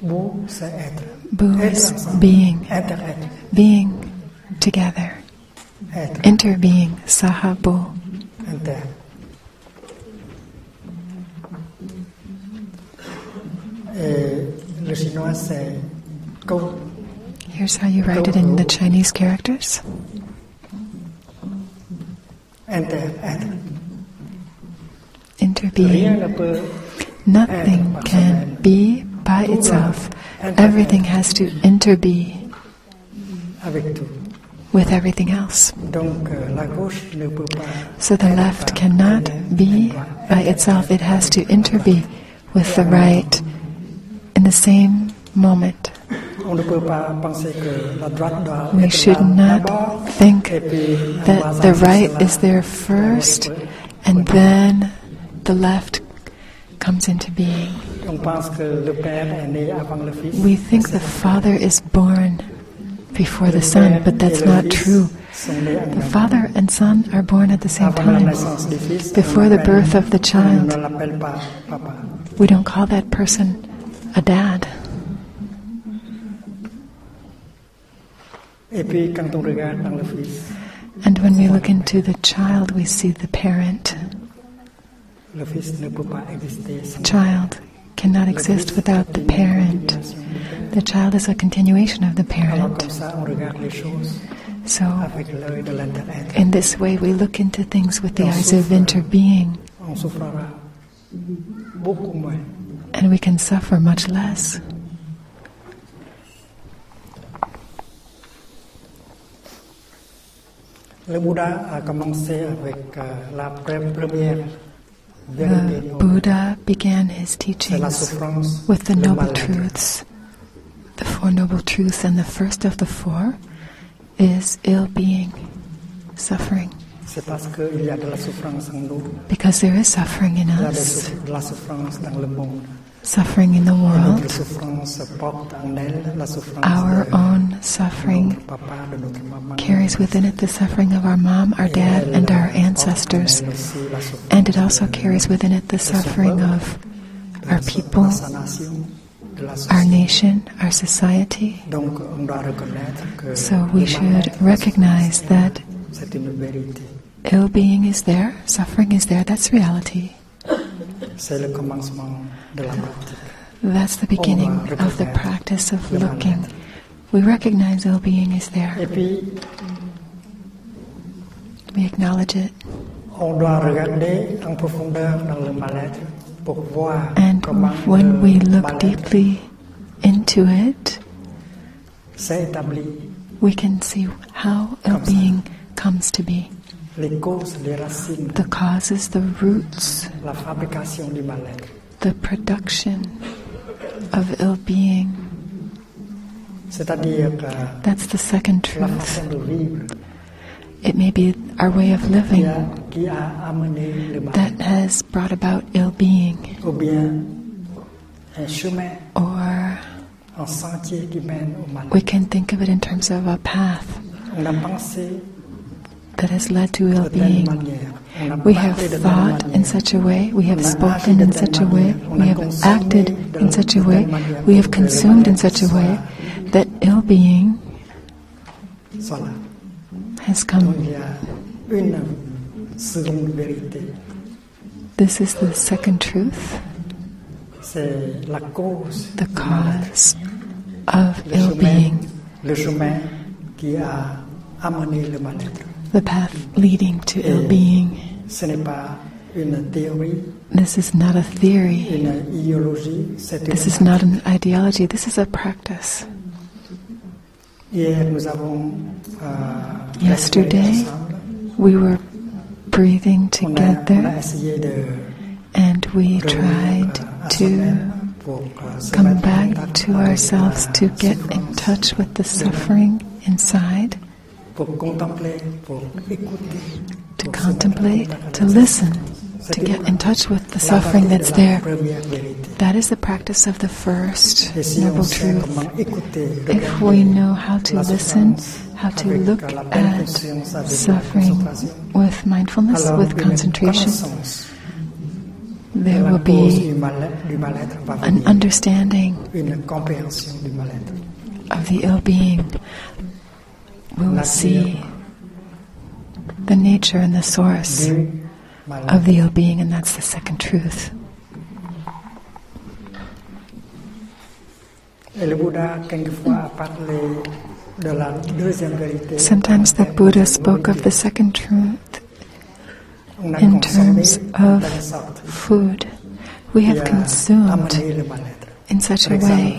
Bu c'est être. Bu is being. Être, être. Being together. Être. Interbeing. Sahabhu. Inter. Et eh, le chinois c'est câu. Here's how you write it in the Chinese characters. Inter, être. Rien Interbeing. Nothing can be by itself. Everything has to interbe with everything else. Donc la gauche ne peut pas. So the left cannot be by itself. It has to interbe with the right in the same moment. We should not think et puis on va that the right is there first and then the left comes into being. On pense que le père est né avant le fils. We think the Father is born before the Son, but that's not true. Sont nés en The. Father and Son are born at the same time. naissance du fils, Before the birth of the child, ne l'appelle pas papa. we don't call that person a dad. Et puis quand on regarde dans le fils, And when we look into the child, we see the parent. le fils ne peut pas exister sans Child cannot exist without the parent. The child is a continuation of the parent. comme ça, on regarde les choses So, avec l'œil de l'intellect. in this way, we look into things with the eyes of interbeing, On souffrira beaucoup moins. and we can suffer much less. Le Bouddha a commencé avec la première. The Buddha began his teachings with the Noble. Truths. The Four Noble Truths, and the first of the four is ill being, suffering. C'est parce qu'il y a de la souffrance en nous, Because there is suffering in il y a de, us, souff- de la souffrance dans le monde. suffering in the world, notre souffrance porte en elle la souffrance our own suffering carries within it the suffering of our mom, our dad, and our ancestors. And it also carries within it the suffering of our people, our nation, our society. So we should recognize that ill being is there, suffering is there, that's reality. That's the beginning of the practice of looking. We recognize ill being is there, Et puis, we acknowledge it, on doit regarder en profondeur dans le mal-être pour voir and comment when we look deeply into it, établi, we can see how ill being comes to be. les causes, les racines, The causes, the roots, la fabrication du mal-être. the production of ill being. That's the second truth. façon de vivre It may be our way of living a, qui a amené le mal. that has brought about ill being, ou bien un chemin, or un sentier qui mène au mal. we can think of it in terms of a path On a pensé that has led to ill being. manière. On a We have parlé de telle thought in such a way, we have spoken in such a way, we have acted in such a way, we have pour que le consumed in such a way that ill being has come. il y a une seconde vérité. This is the second truth, C'est la cause, the cause of ill being, le chemin qui a amené le mal-être. the path leading to ill being. Ce n'est pas une théorie, This is not a theory. une idéologie, c'est une This is not an ideology. This is a practice. Hier, nous avons euh, Yesterday. We were breathing On a, on a together and we tried euh, to soi-même pour, se come back to ourselves to get in touch with the suffering inside, pour contempler, pour écouter, to pour se mettre en contemplate, to listen. To get in touch with the suffering that's there. That is the practice of the first Et si on noble truth. If we know how to listen, how to look at conscience, avec la suffering with mindfulness, with concentration, there will be du mal- du mal-être va an understanding of the ill being. We will see the nature and the source. Of the ill being, and that's the second truth. Et le Bouddha, quelquefois, a parlé de la deuxième vérité. Sometimes the Buddha spoke of the second truth in terms of food. We have consumed amené le mal-être. in such a way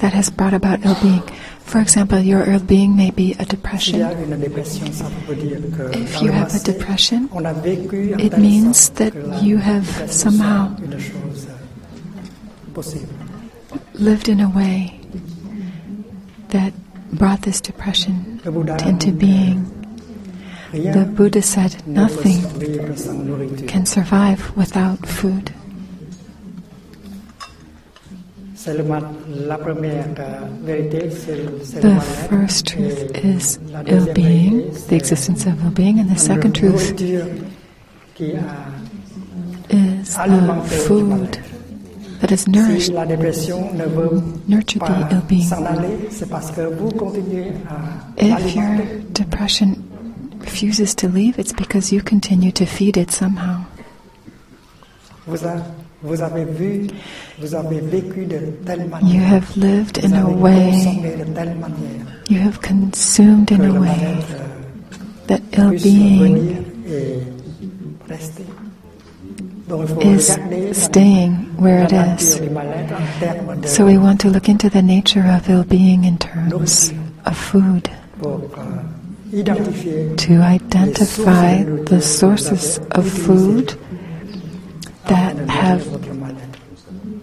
that has brought about ill being. For example, your ill being may be a S'il y a depression. une dépression, ça veut dire que If you have a depression, on a vécu en it means that you have somehow soit une chose possible. lived in a way that brought this depression into being. The Buddha said nothing survivre sans nourriture. can survive without food. Seulement la première euh, vérité, c'est c'est le Uh, the first uh, truth is ill being, the existence of ill being, and the second truth nourriture qui a is the food that Si nourished, nurtured the ill being. s'en aller, c'est parce que vous continuez à If your depression refuses to leave, it's because you continue to feed it somehow. Vous, avez vu, vous avez vécu de telle You have lived in a way, de telle manière you have consumed in a way euh, that ill puisse being venir et rester. Donc il faut is staying where it is. nature du mal-être en termes de So we want to look into the nature of ill being in terms of food euh, to identify the sources of food that have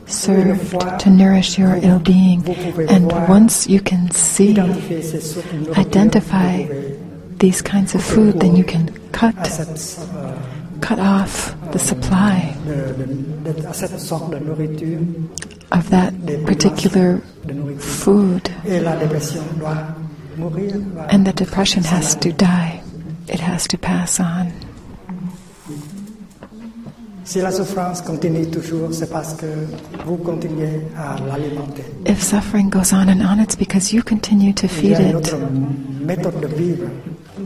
served to nourish your ill being. And once you can see, identify these kinds of food, then you can cut cut off the supply of that particular food, and the depression has to die. It has to pass on. Si la souffrance continue toujours, c'est parce que vous continuez à l'alimenter. If suffering goes on and on, it's because you continue to feed it. méthode de vivre,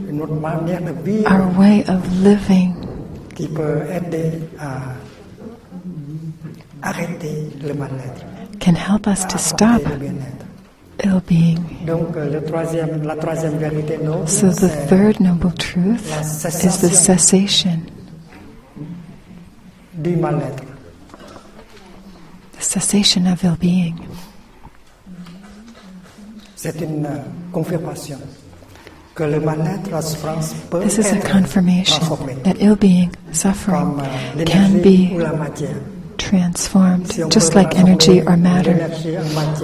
une autre manière de vivre Our way of living qui peut aider à arrêter le mal-être, can help us to stop ill being. Donc, euh, le troisième, la troisième vérité noble, So the third noble truth is the cessation the cessation of ill being. C'est une euh, confirmation que le mal-être, la souffrance peut This is a confirmation that ill being, suffering, euh, can be transformed just like energy or matter.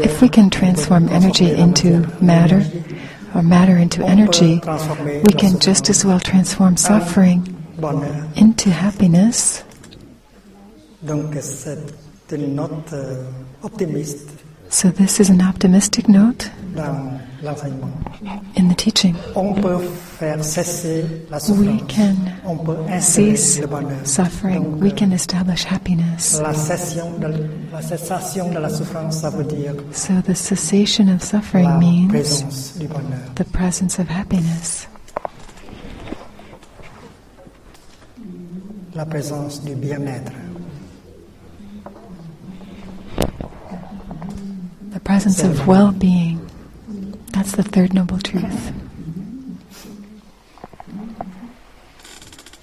If we can transform energy into matter or matter into energy, we can just as well transform suffering into happiness. Donc c'est une note euh, optimiste Uh, so this is an optimistic note in the teaching. On peut faire la We can cease suffering. We can establish happiness. la, de, la cessation de la souffrance, ça veut dire So the cessation of suffering means the presence of happiness, La présence du bien-être. The presence of well-being. That's the third noble truth.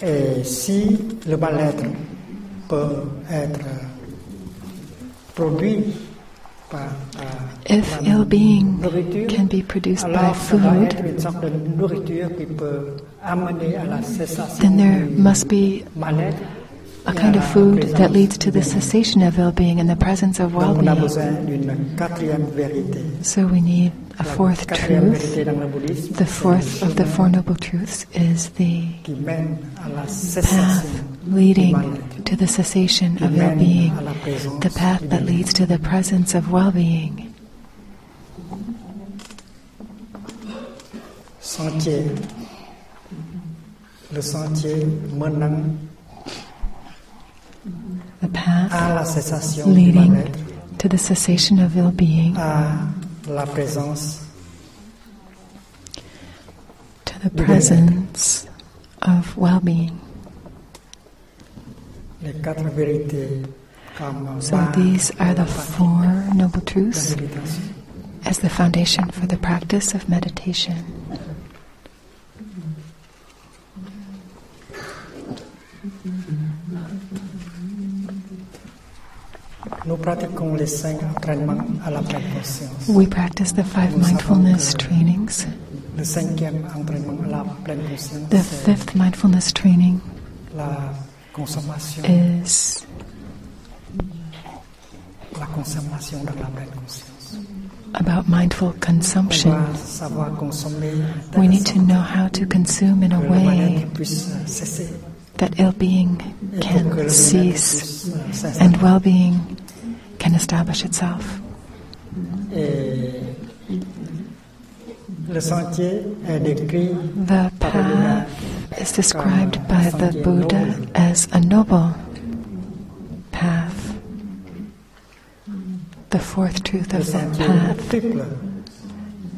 Et si le mal-être peut être produit par If ill being can be produced by alors ça doit food, être une sorte de nourriture qui peut amener à la cessation then there must be a kind of food that leads to the cessation of ill being and the presence of well Donc on a being. besoin d'une quatrième vérité. So we need a fourth truth. vérité dans le bouddhisme, The fourth of the Four Noble Truths is the qui mène à la path leading to the cessation of ill mène being, à la présence the path that leads to the presence of well being. Sentier. Le sentier menant The path à la cessation leading to the cessation of ill being, à la présence to the presence of well being. les quatre vérités comme So these are the four noble truths as the foundation for the practice of meditation. Nous pratiquons les cinq entraînements à la pleine conscience. We practice the five mindfulness trainings. Le cinquième entraînement à la pleine conscience, The fifth mindfulness training is la consommation dans la pleine conscience. about mindful consumption. doit savoir consommer de We need to know how to consume in a way mal-être puisse cesser that ill being et pour que le can cease and well being can establish itself. Et le sentier est décrit The path is described by the Buddha as a noble path. The fourth truth of that path.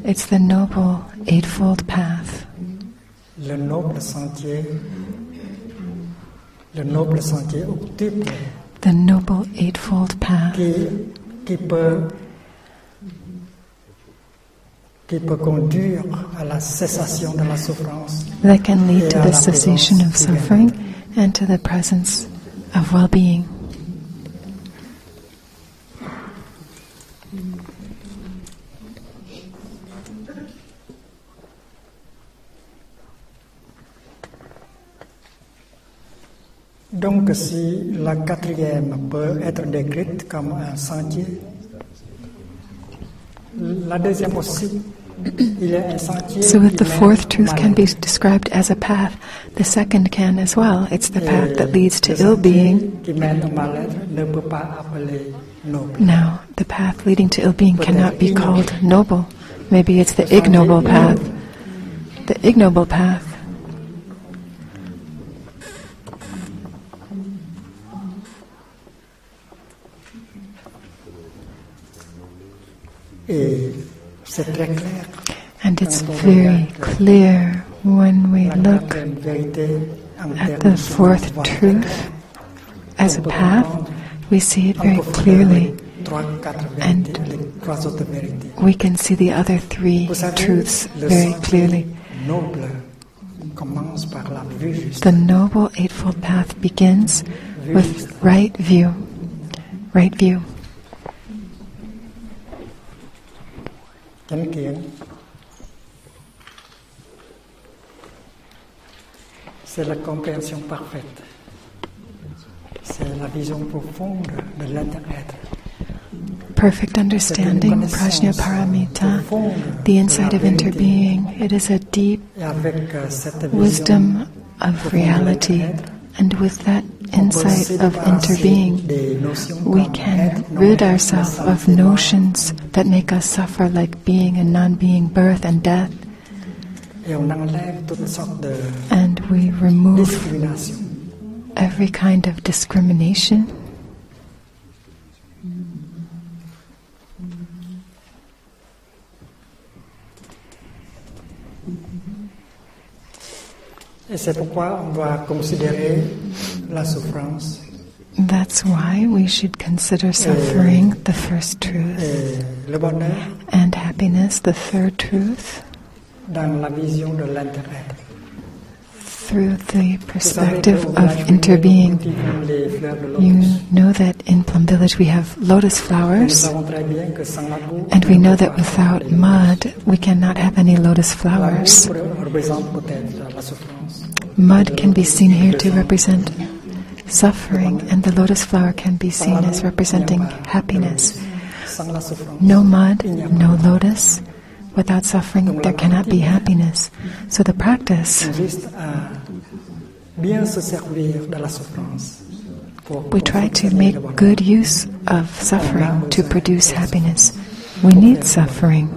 It's the noble eightfold path. Le noble sentier, le noble sentier octuple The noble eightfold path. Qui, qui peut qui peut conduire à la cessation de la souffrance that can lead to the cessation of suffering and to the presence of well being. Donc si la quatrième peut être décrite comme un sentier, la deuxième aussi, il y a un sentier So, if the fourth truth can be described as a path, the second can as well. It's the path that leads to ill being. qui mène au mal-être ne peut pas appeler noble. Now, the path leading to ill being cannot be called noble. Maybe it's the ignoble path. The ignoble path. Et c'est très clair. And it's very clear when we look quatrième vérité en at the fourth truth as a path. We see it very clearly. les trois, quatre And- vérités, les trois autres vérités. We can see the other three truths very clearly. noble commence par la vue juste. The Noble Eightfold Path begins with right view. Right view. C'est la compréhension parfaite c'est la vision profonde de l'être Perfect understanding, prajna paramita, the insight of interbeing. It is a deep euh, wisdom of reality. And with that insight of interbeing, we can rid ourselves of notions that make us suffer, like being and non being, birth and death. And we remove every kind of discrimination. Et c'est pourquoi on doit considérer la souffrance. That's why we should consider suffering the first truth bonheur. and happiness the third truth. Dans la vision de through the perspective of interbeing. You know that in Plum Village we have lotus flowers, and we know that without mud we cannot have any lotus flowers. Mud can be seen here to represent suffering, and the lotus flower can be seen as representing happiness. No mud, no lotus. Without suffering, there cannot be happiness. So the practice, we try to make good use of suffering to produce happiness. We need suffering.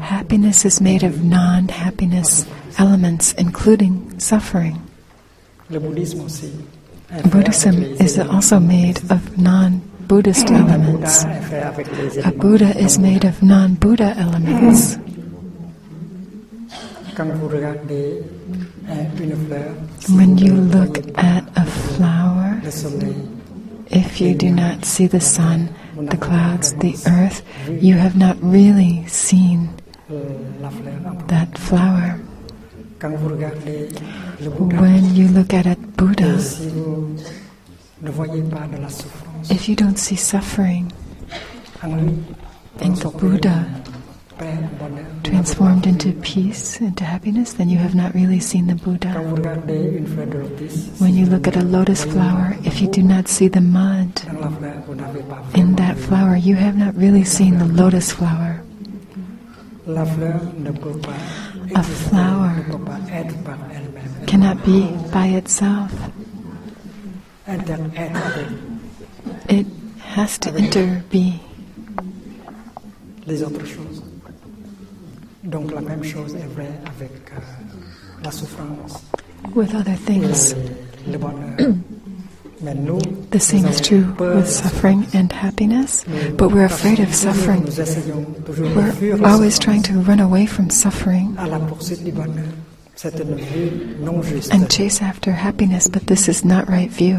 Happiness is made of non happiness elements, including suffering. Buddhism is also made of non Buddhist elements. A Buddha is made of non Buddha elements. When you look at a flower, if you do not see the sun, the clouds, the earth, you have not really seen that flower. When you look at a Buddha, if you don't see suffering in the Buddha transformed into peace, into happiness, then you have not really seen the Buddha. When you look at a lotus flower, if you do not see the mud in that flower, you have not really seen the lotus flower. A flower cannot be by itself. It has to interbe. Les autres choses. Donc la même chose est vraie avec euh, la souffrance. With other things. le bonheur. The same is true with suffering and happiness, but we're afraid of suffering. We're always trying to run away from suffering and chase after happiness, but this is not right view.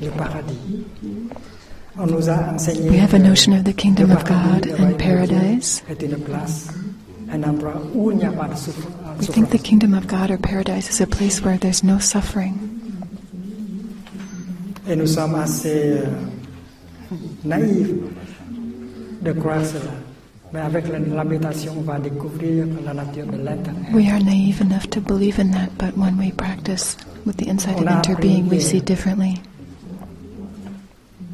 Le paradis. On nous a enseigné We have a notion of the kingdom of God and paradise. Dieu, est une place, un endroit où il n'y a pas de souffr- We think the kingdom of God or paradise is a place where there's no suffering. Et nous sommes assez euh, naïfs de croire cela. Mais avec la, la on va découvrir la nature de l'intérieur. We are naive enough to believe in that, but when we practice with the insight of interbeing, we see differently.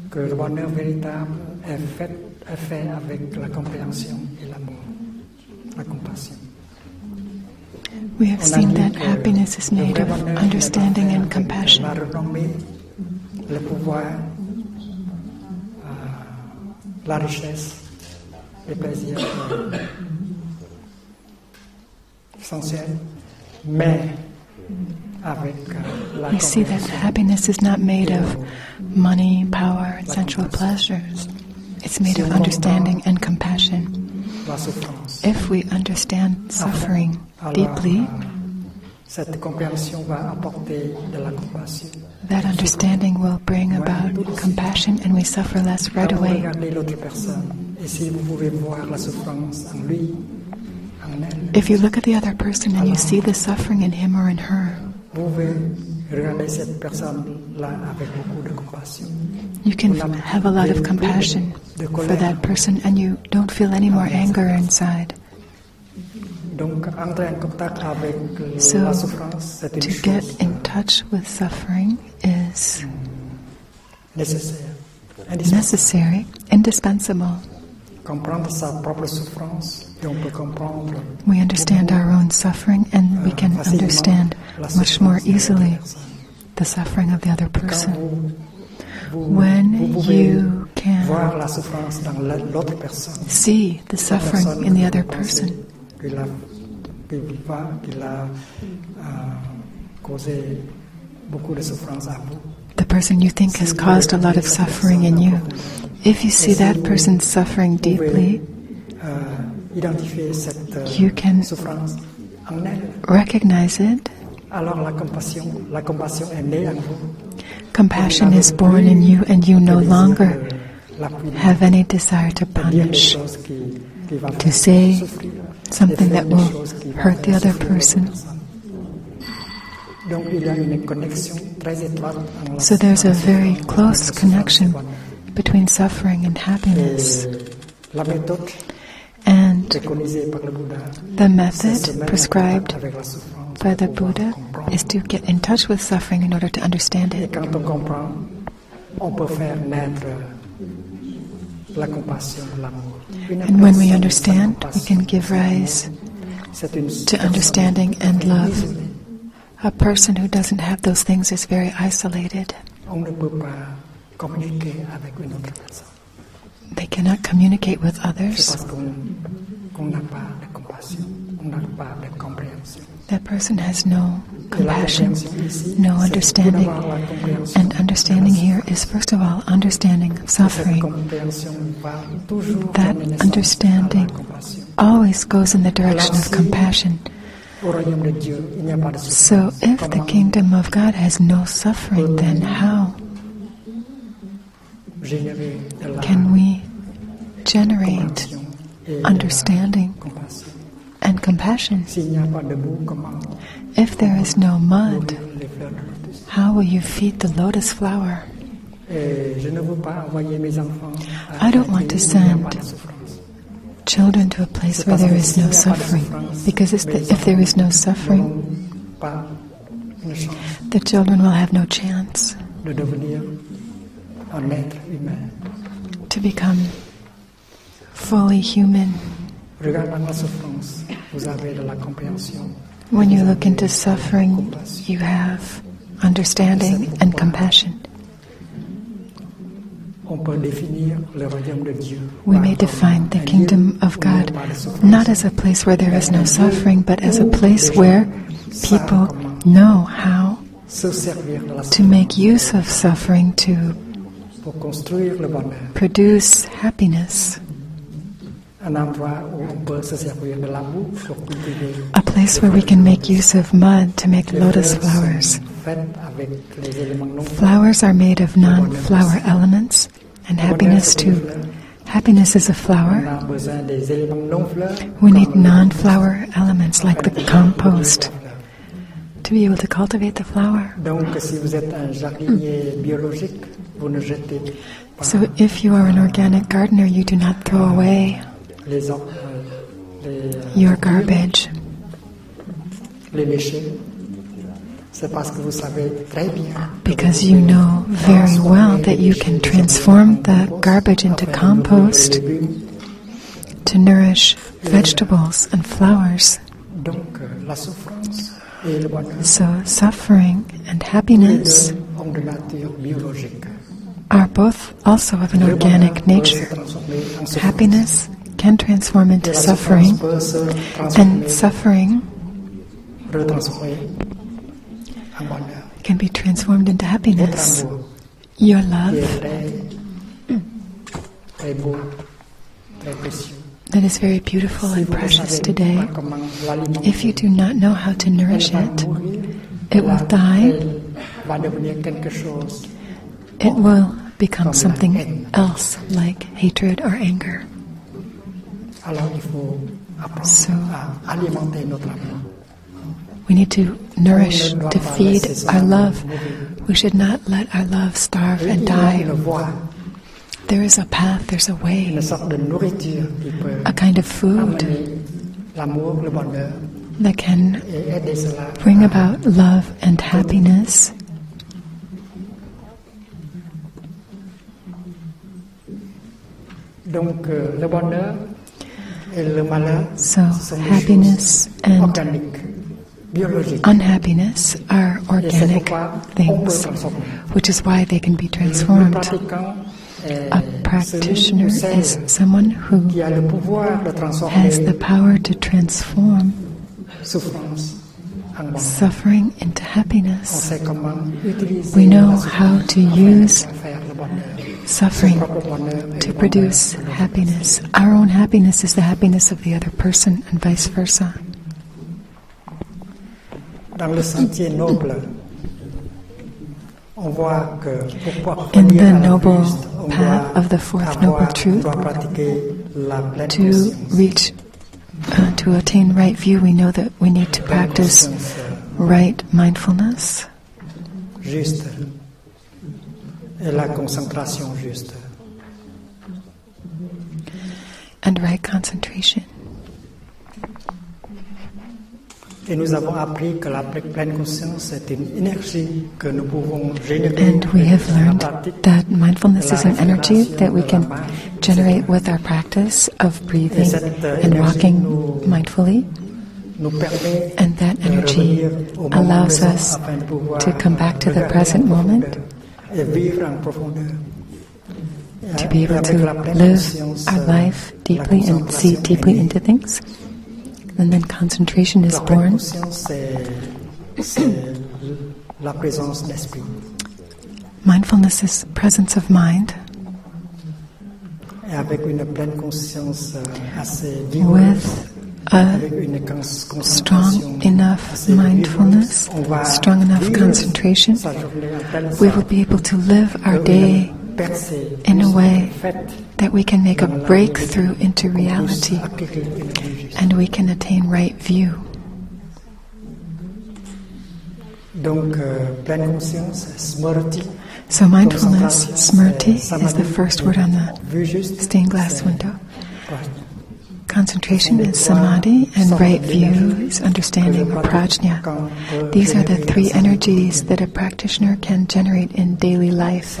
Que le bonheur véritable est fait, est fait avec la compréhension et l'amour, la compassion. We have seen that happiness is made of understanding and compassion. La renommée, le pouvoir, euh, la richesse, les plaisirs euh, essentiels, mais We see that happiness is not made of money, power, and sensual pleasures. It's made of understanding and compassion. If we understand suffering deeply, cette compréhension va apporter de la compassion. that understanding will bring about compassion and we suffer less right away. regardez l'autre personne, et si vous pouvez voir la souffrance en lui, en elle, If you look at the other person and you see the suffering in him or in her, pouvez regarder cette personne-là avec beaucoup de compassion. you can have a lot of compassion for that person and you don't feel any more anger inside. Donc, entrer en contact avec So, la souffrance, c'est une To get in touch with suffering is necessary, indispensable. Comprendre sa propre souffrance, et on peut comprendre We understand our own suffering and we can uh, understand much more souffrance de l'autre easily the suffering of the other person. When you can voir la souffrance dans la- l'autre personne, See the suffering in the other person. qu'il a, qu'il va- qu'il a euh, causé beaucoup de souffrance à vous. The person you think has caused a lot of suffering in you. If you see that person suffering deeply, euh, euh, You can- recognize it compassion, la compassion est née en vous. Compassion is born in you, and you no longer de la punir, have any desire to de dire des punish, choses qui, qui va to say something that will choses qui vont hurt the other person. personne. Donc il y a une connexion très étroite entre la So there's a very close la souffrance et connection between suffering and happiness. The method prescribed by the Buddha is to get in touch with suffering in order to understand it. And when we understand, we can give rise to understanding and love. A person who doesn't have those things is very isolated. They cannot communicate with others. Parce qu'on qu'on n'a pas de compassion, on n'a de compréhension. That person has no compassion, no understanding. tout d'abord la compréhension And understanding here is, first of all, understanding suffering. compréhension va toujours That understanding à la compassion. always goes in the direction of compassion. Au royaume de Dieu, il n'y a pas de So if the kingdom of God has no suffering, then how générer de la can we generate understanding and compassion? S'il n'y a pas de boue, comment If there is no mud, nourrir les fleurs de lotus how will you feed the lotus flower? Et je ne veux pas envoyer mes enfants à I don't want to pays où il n'y a send pas de souffrance. Children to a place where there is no suffering, because the, if there is no suffering, n'auront pas une chance the children will have no chance de devenir un être humain. to become la compréhension. When you look into suffering, you have understanding and compassion. On peut définir le royaume de Dieu. We may define the kingdom of où il n'y a God pas de souffrance, not as a place where there is no suffering, but as a place where people know how se servir de la to make use of suffering to pour construire le bonheur. produce happiness. A place where we can make use of mud to make lotus flowers. sont faites avec les éléments non Flowers are made of non-flower elements, and happiness too. Happiness is a flower. a besoin des éléments non fleurs. We need non-flower elements like the compost to be able to cultivate the flower. Donc, si vous êtes un jardinier hmm. biologique, vous ne jetez pas So if you are an organic gardener, you do not throw away Euh, your euh, garbage les déchets. C'est parce que vous savez très bien because you know very well that you can transform the garbage into compost to nourish vegetables and flowers. Euh, la souffrance et le bonheur So suffering and happiness deux ont de nature biologique. are both also of an organic nature. transformer en souffrance. Happiness can transform into suffering, and suffering can be transformed into happiness. Your love that is very beautiful and precious today, if you do not know how to nourish it, it will die. it will become something else like hatred or anger. Alors il faut apprendre So- à uh, alimenter notre amour. We need to nourish, to feed our love. We should not let our love starve and die. There is a path, there's a way, une sorte de nourriture qui peut a kind of food amener l'amour, le bonheur that can et aider cela. bring about love and happiness. Donc euh, le bonheur et le malheur So, ce sont des happiness and unhappiness are organic pourquoi on peut things, which is why they can be transformed. Eh, a practitioner is someone who qui a le pouvoir de transformer has the power to transform souffrance en bonheur. suffering into happiness. sait comment utiliser We know how to use faire le bonheur. Suffering Son propre bonheur et to produce bonheur de l'autre. happiness. Our own happiness is the happiness of the other person, and vice versa. dans le sentier noble, on voit que pour In the noble path of the fourth noble truth, doit pratiquer la pleine to reach, uh, to attain right view, we know that we need to practice right mindfulness juste et la concentration juste. and right concentration. Et nous avons appris que la pleine conscience est une énergie que nous pouvons générer And we have learned that mindfulness is an energy that we can generate with our practice of breathing and walking mindfully. And that energy revenir au moment allows us afin de pouvoir to come back to the present en moment, profondeur et vivre en profondeur. Uh, et uh, to be able to live our euh, life deeply and see deeply into things. And then concentration is born. conscience, euh, c'est c'est la présence d'esprit. Mindfulness is presence of mind Et avec une pleine conscience euh, with a avec une cons- concentration strong enough mindfulness, vigoureuse, on va strong enough concentration, sa journée en telle we will be able to live our day in a way that we can make a breakthrough into reality acquérir une vie juste. and we can attain right view. Euh, pleine conscience, smrti. So mindfulness, smrti, is the first word on the stained glass window. Concentration is samadhi, and right view is understanding or prajna. These are the three energies that a practitioner can generate in daily life.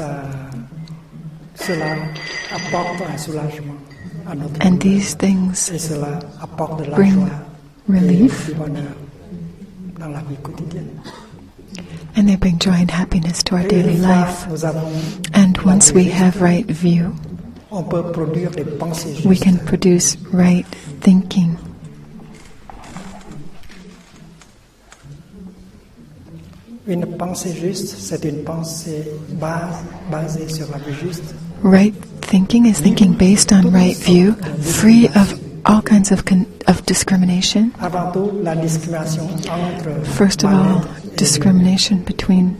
And these things bring relief. and they bring joy and happiness to our daily life. And once we have right view, on peut produire des pensées justes. we can produce right thinking. Une pensée juste, c'est une pensée base, basée sur la vue juste. Right thinking is thinking based on right view, free of all kinds of, con- of discrimination. Avant tout, la discrimination entre First of all, discrimination between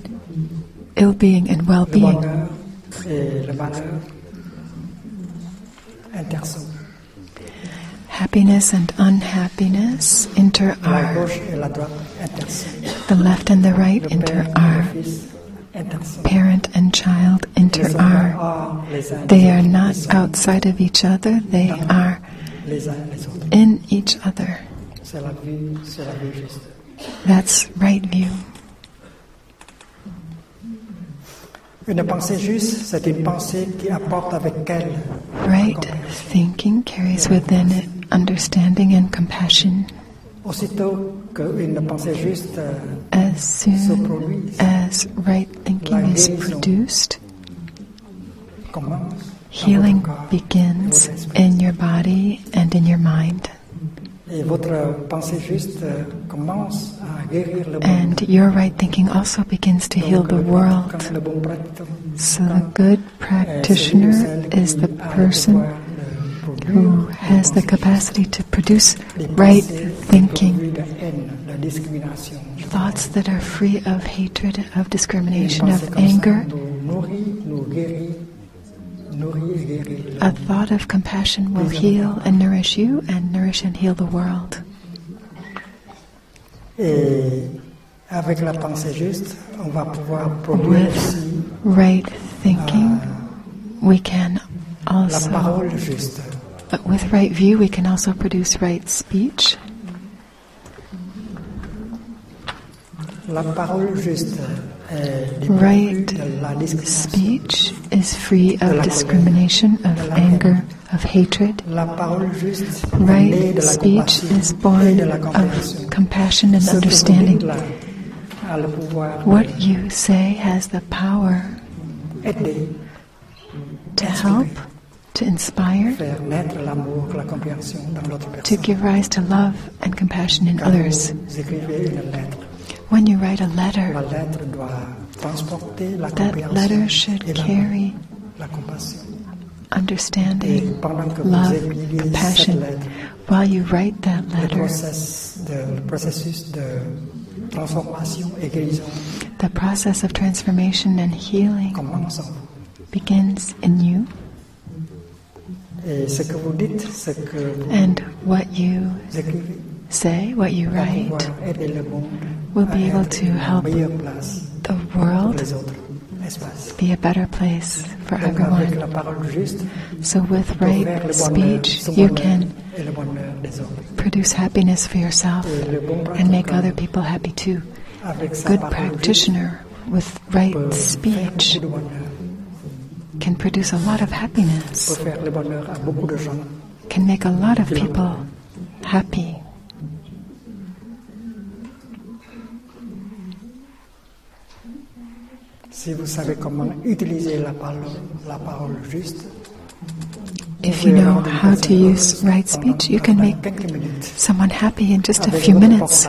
ill being and well being. bonheur et le malheur intersont. Happiness and unhappiness droite intersont. the left and the right fils intersont. parent and child les uns They are not outside of each other, they are in each other. That's right view. Une pensée juste, c'est une pensée qui apporte avec elle Right thinking carries within it understanding and compassion. Aussitôt qu'une pensée juste euh, As soon as right thinking is produced, healing begins in your body and in your mind. And your right thinking also begins to heal the world. pratiquant, le bon pratiquant, So the good euh, practitioner c'est lui ou celle is the person pouvoir de produire who has the capacity to produce right thinking, dépourvues de haine, de discrimination. thoughts that are free of hatred, of discrimination, of anger. A thought of compassion will heal and nourish you and nourish and heal the world. Et avec la pensée juste, on va pouvoir produire With right thinking, euh, we can also, but with right view, we can also produce right speech. La parole juste Right speech is free of discrimination, of anger, of hatred. Right speech is born of compassion and understanding. What you say has the power to help, to inspire, to give rise to love and compassion in others. Vous écrivez une lettre, When you write a letter, lettre doit transporter la that letter should carry la compassion. Et understanding, pendant que vous love, compassion. While you write that letter, process de- le processus de transformation et guérison The process of transformation and healing commence en vous. begins in you, Et ce que vous dites, ce que vous and what you say, what you write, pouvoir aider le monde will be able to help the world les autres espaces. be a better place for everyone. la parole juste, So, with right faire le bonheur, speech, you can et le bonheur des autres. produce happiness for yourself Et le bon and make other people happy too. Good practitioner with right speech beaucoup de bonheur, can produce a lot of happiness, faire le bonheur à beaucoup de gens. can make a lot of people happy. Si vous savez comment utiliser la parole, la parole juste, If you know how to use right speech, you can make someone happy in just a few minutes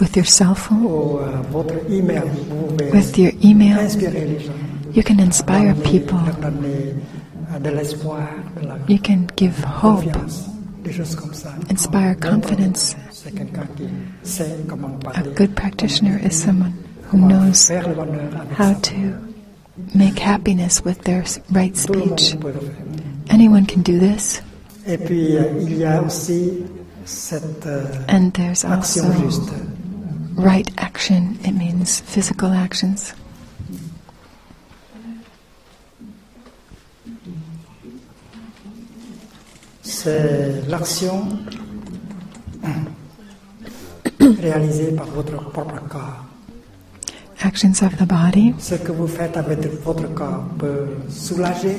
with your cell phone, euh, votre email, vous pouvez with your email. inspirer les gens, You can inspire people. euh, de l'espoir, de la You can give hope, confiance, des choses comme ça. inspire confidence. C'est quelqu'un qui sait comment A good practitioner is someone who knows faire le bonheur avec how to make happiness with their right Tout le monde speech. peut le faire. Anyone can do this. Euh, il y a aussi cette euh, And there's action also right action. It means physical actions. C'est l'action réalisée par votre propre corps. Actions of the body. Ce que vous faites avec votre corps peut soulager,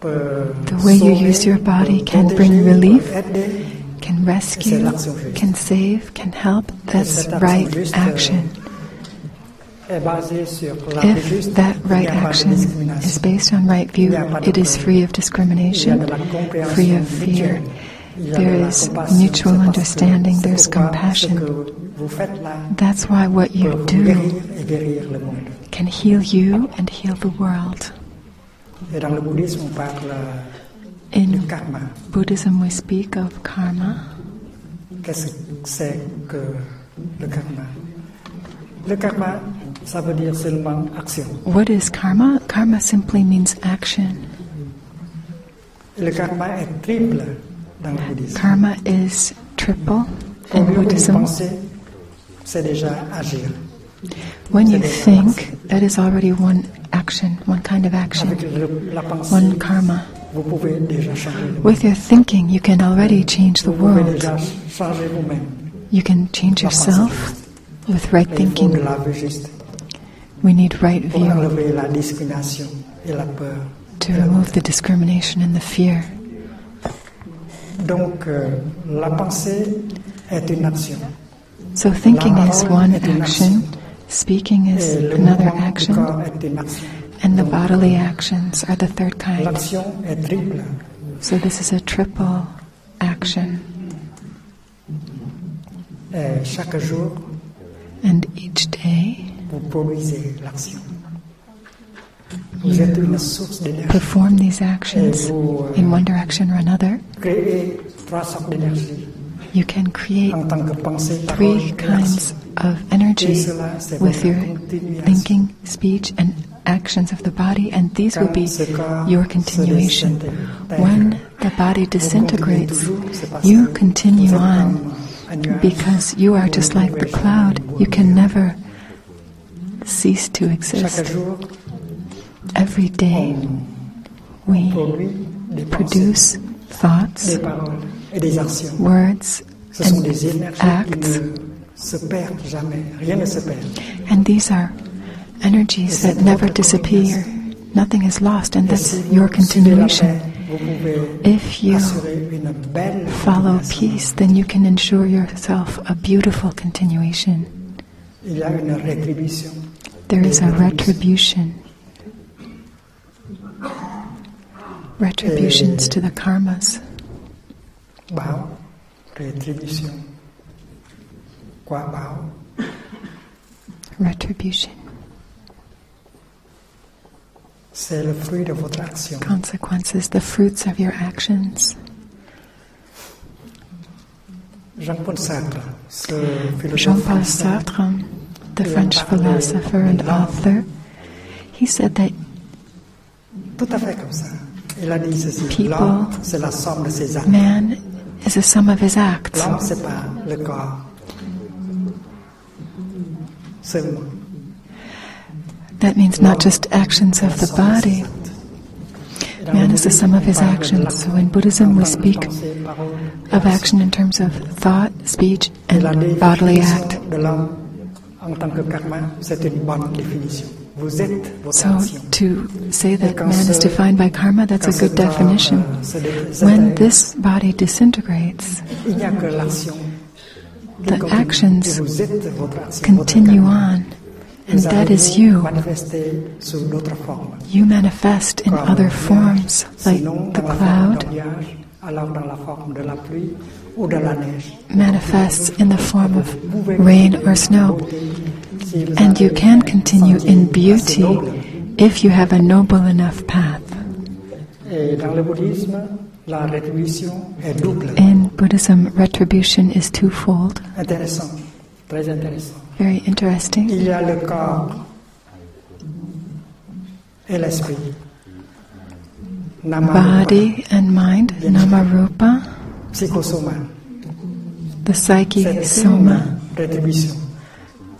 peut The way you use your body can bring relief. Can rescue, can save, can help. That's right action. Euh, est basée sur la vie If that right a pas de action is based on right view, it is free of discrimination, free of fear. Il y a de There is mutual C'est parce que understanding, there's compassion. Ce que vous faites là That's why what you do guérir et guérir le monde. can heal you and heal the world. Et dans le bouddhisme, on parle euh, In. Buddhism, we speak of karma. Qu'est-ce que c'est que le karma Le karma, ça veut dire seulement action. What is karma? Karma simply means action. Le karma est triple dans le bouddhisme. Karma is triple in Buddhism. c'est déjà agir. When you think, that is already one action, one kind of action, one karma. vous déjà changer le monde. With your thinking, you can already change the world. You can change yourself with right Mais il faut de thinking. la vue juste We need right view enlever la discrimination et la peur. to remove the discrimination and the fear. Donc, euh, la pensée est une action. So thinking is one action, speaking is another action, corps est une action. and the bodily actions are the third kind. L'action est triple. So this is a triple action. Et chaque jour, And each day, vous produisez l'action. Vous êtes une source d'énergie. perform these actions in one direction or another. Créez trois sortes d'énergie You can create en tant que pensée, parole three kinds of energy Et cela, c'est with your thinking, speech, and actions of the body, and these will be your continuation. When the body disintegrates, you continue on because you are just like the cloud. You can never cease to exist. Every day, we produit des pensées, produce thoughts, des paroles et des actions. words, and acts. qui ne se perdent jamais. Rien ne se perd. And these are energies that never disappear. Nothing is lost, and that's your continuation. paix, vous pouvez If you assurer une belle follow peace, then you can ensure yourself a beautiful continuation. Il y a une rétribution. There is a retribution. Retributions to the karmas. Bao, rétribution. Quoi bao Retribution. C'est le fruit de votre action. Consequences, the fruits of your actions. Jean-Paul Sartre, Jean-Paul Sartre, the French philosopher and author, he said that tout à fait comme ça. Il a dit ceci People- l'âme, c'est la somme de ses actes. man is a sum of his acts. L'âme, c'est pas le corps seulement. That means not just actions of the body. Man is the sum of his actions. So in Buddhism, we en tant que speak pensée, parole et of action in terms of thought, speech, and bodily act. De l'âme en tant que karma, c'est une bonne définition. Vous êtes votre So to say that man is defined by karma, that's a good definition. euh, When this body disintegrates, il n'y a que l'action qui the actions Et vous êtes votre action, votre continue on. And that is you. manifester sous d'autres formes. You manifest in other forms, like the dans la forme cloud d'un nuage, alors dans la forme de la pluie ou de la neige. manifests in the form of rain or snow. Beauté si vous And you can continue in beauty if you have a noble enough path. Et dans le bouddhisme, la rétribution est double. In Buddhism, retribution is twofold. Intéressant, très intéressant. Very interesting. Il y a le corps et l'esprit. Namarupa, Body and mind, Namarupa, the psyche, Soma.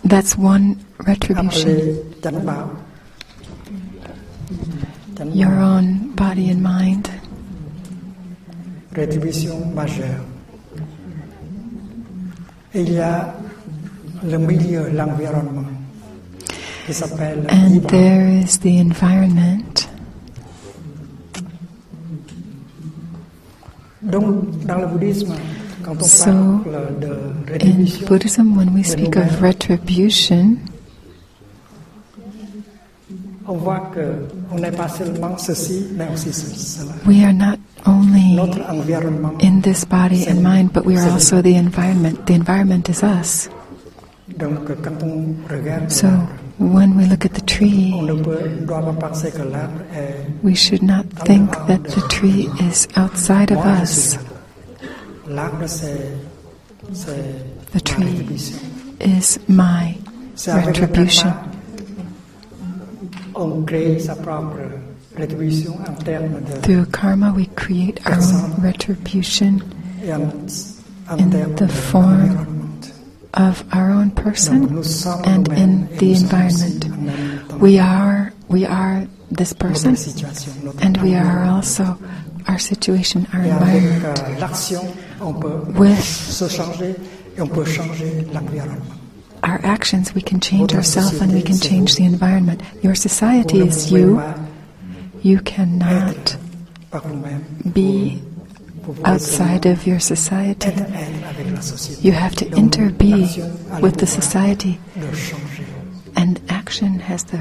That's one retribution. appelée Janpa. Janpa, Your own body and mind. rétribution majeure. Et il y a le milieu, l'environnement, qui s'appelle And there is the environment. Donc, dans le bouddhisme, So, In Buddhism, when we speak of retribution, we are not only in this body and mind, but we are also the environment. The environment is us. So when we look at the tree, we should not think that the tree is outside of us. suis là. L'arbre, c'est c'est The ma tree is my C'est avec le retribution. karma, on crée sa propre rétribution en termes de Through karma, we create our own retribution et en, en In the form of our own person and in the nous sommes aussi environment. en même temps We are we are this person, notre situation, notre and we are also our situation, our environment. euh, l'action, on peut With se changer et on peut changer l'environnement. our actions, we can change ourselves and we can change the environment. Your society is you. You cannot be outside of your society. seulement être être avec la société. You have to interbe l'action a le with the society, and action has the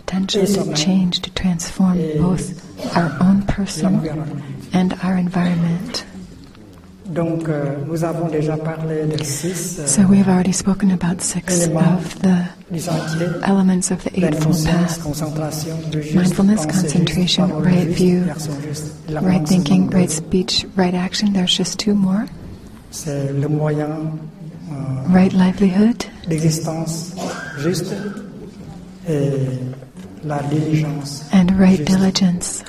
potential to change, to transform both our own person l'environnement. and our environment. Donc, euh, nous avons déjà parlé de six euh, So we've already spoken about six of the elements of the Eightfold Path concentration, le juste, Mindfulness, concentration, right view, action juste. La right thinking, right speech, right action. There's just two more. C'est le moyen euh, Right livelihood juste et. And right diligence,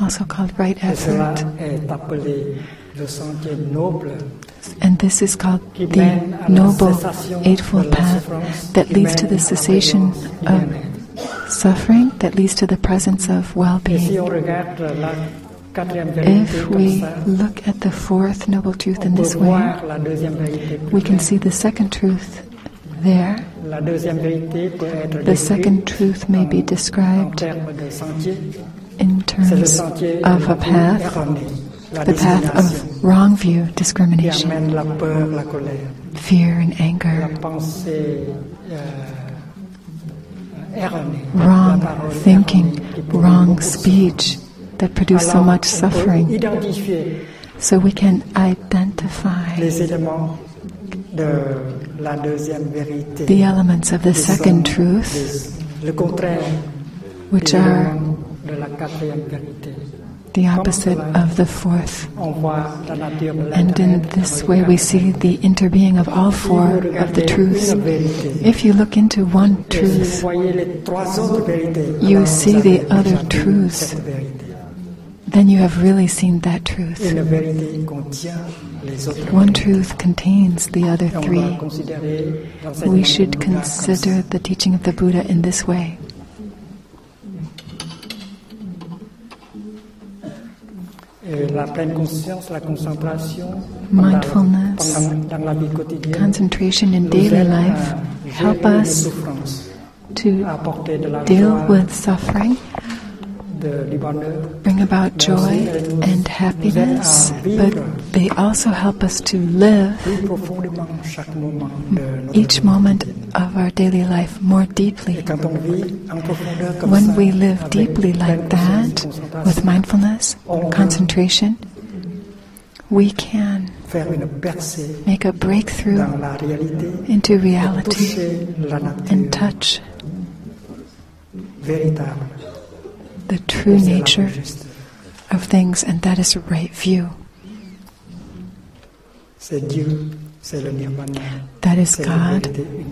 also called right effort. est appelé le sentier noble And this is called the mène à la Noble Eightfold Path that leads to the cessation of suffering, that leads to the presence of well-being. on regarde la quatrième vérité If we look at the fourth noble truth in this way, voir la deuxième vérité. plus we can see the second truth there. La deuxième vérité peut être The second truth may be described termes de sentier. in terms of a path, the path of wrong view, discrimination, amène la peur, la colère, fear, and anger, euh, wrong thinking, erronée qui produit wrong speech that produce so much suffering. So we can identify les éléments de la deuxième vérité. the elements of the second truth, des- le contraire which are de la quatrième vérité. the opposite of the fourth. On voit la nature de And in this way, we see the interbeing of all four of the truths. If you look into one Et si vous truth, voyez les trois autres vérités, You see the other truths. Then you have really seen that truth. Une vérité contient les autres One truth contains the other three. doit considérer l'enseignement We should consider the teaching of the Buddha in this way. Et la pleine conscience, la concentration, Mindfulness, pendant- dans la vie quotidienne, Concentration in daily life help us to à apporter de la deal with suffering, de, du bonheur, bring about joy and happiness, but they also help us to live plus profondément chaque moment de notre each moment of our daily life more deeply. Et quand on vit en profondeur comme When we live deeply like that, with mindfulness, concentration, we can faire une percée make a breakthrough dans la réalité, into reality toucher la nature and touch. The true nature of things, and that is a right view. That is God,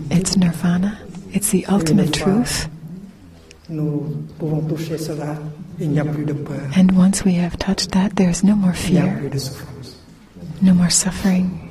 it's nirvana, it's the ultimate truth. And once we have touched that, there is no more fear, no more suffering.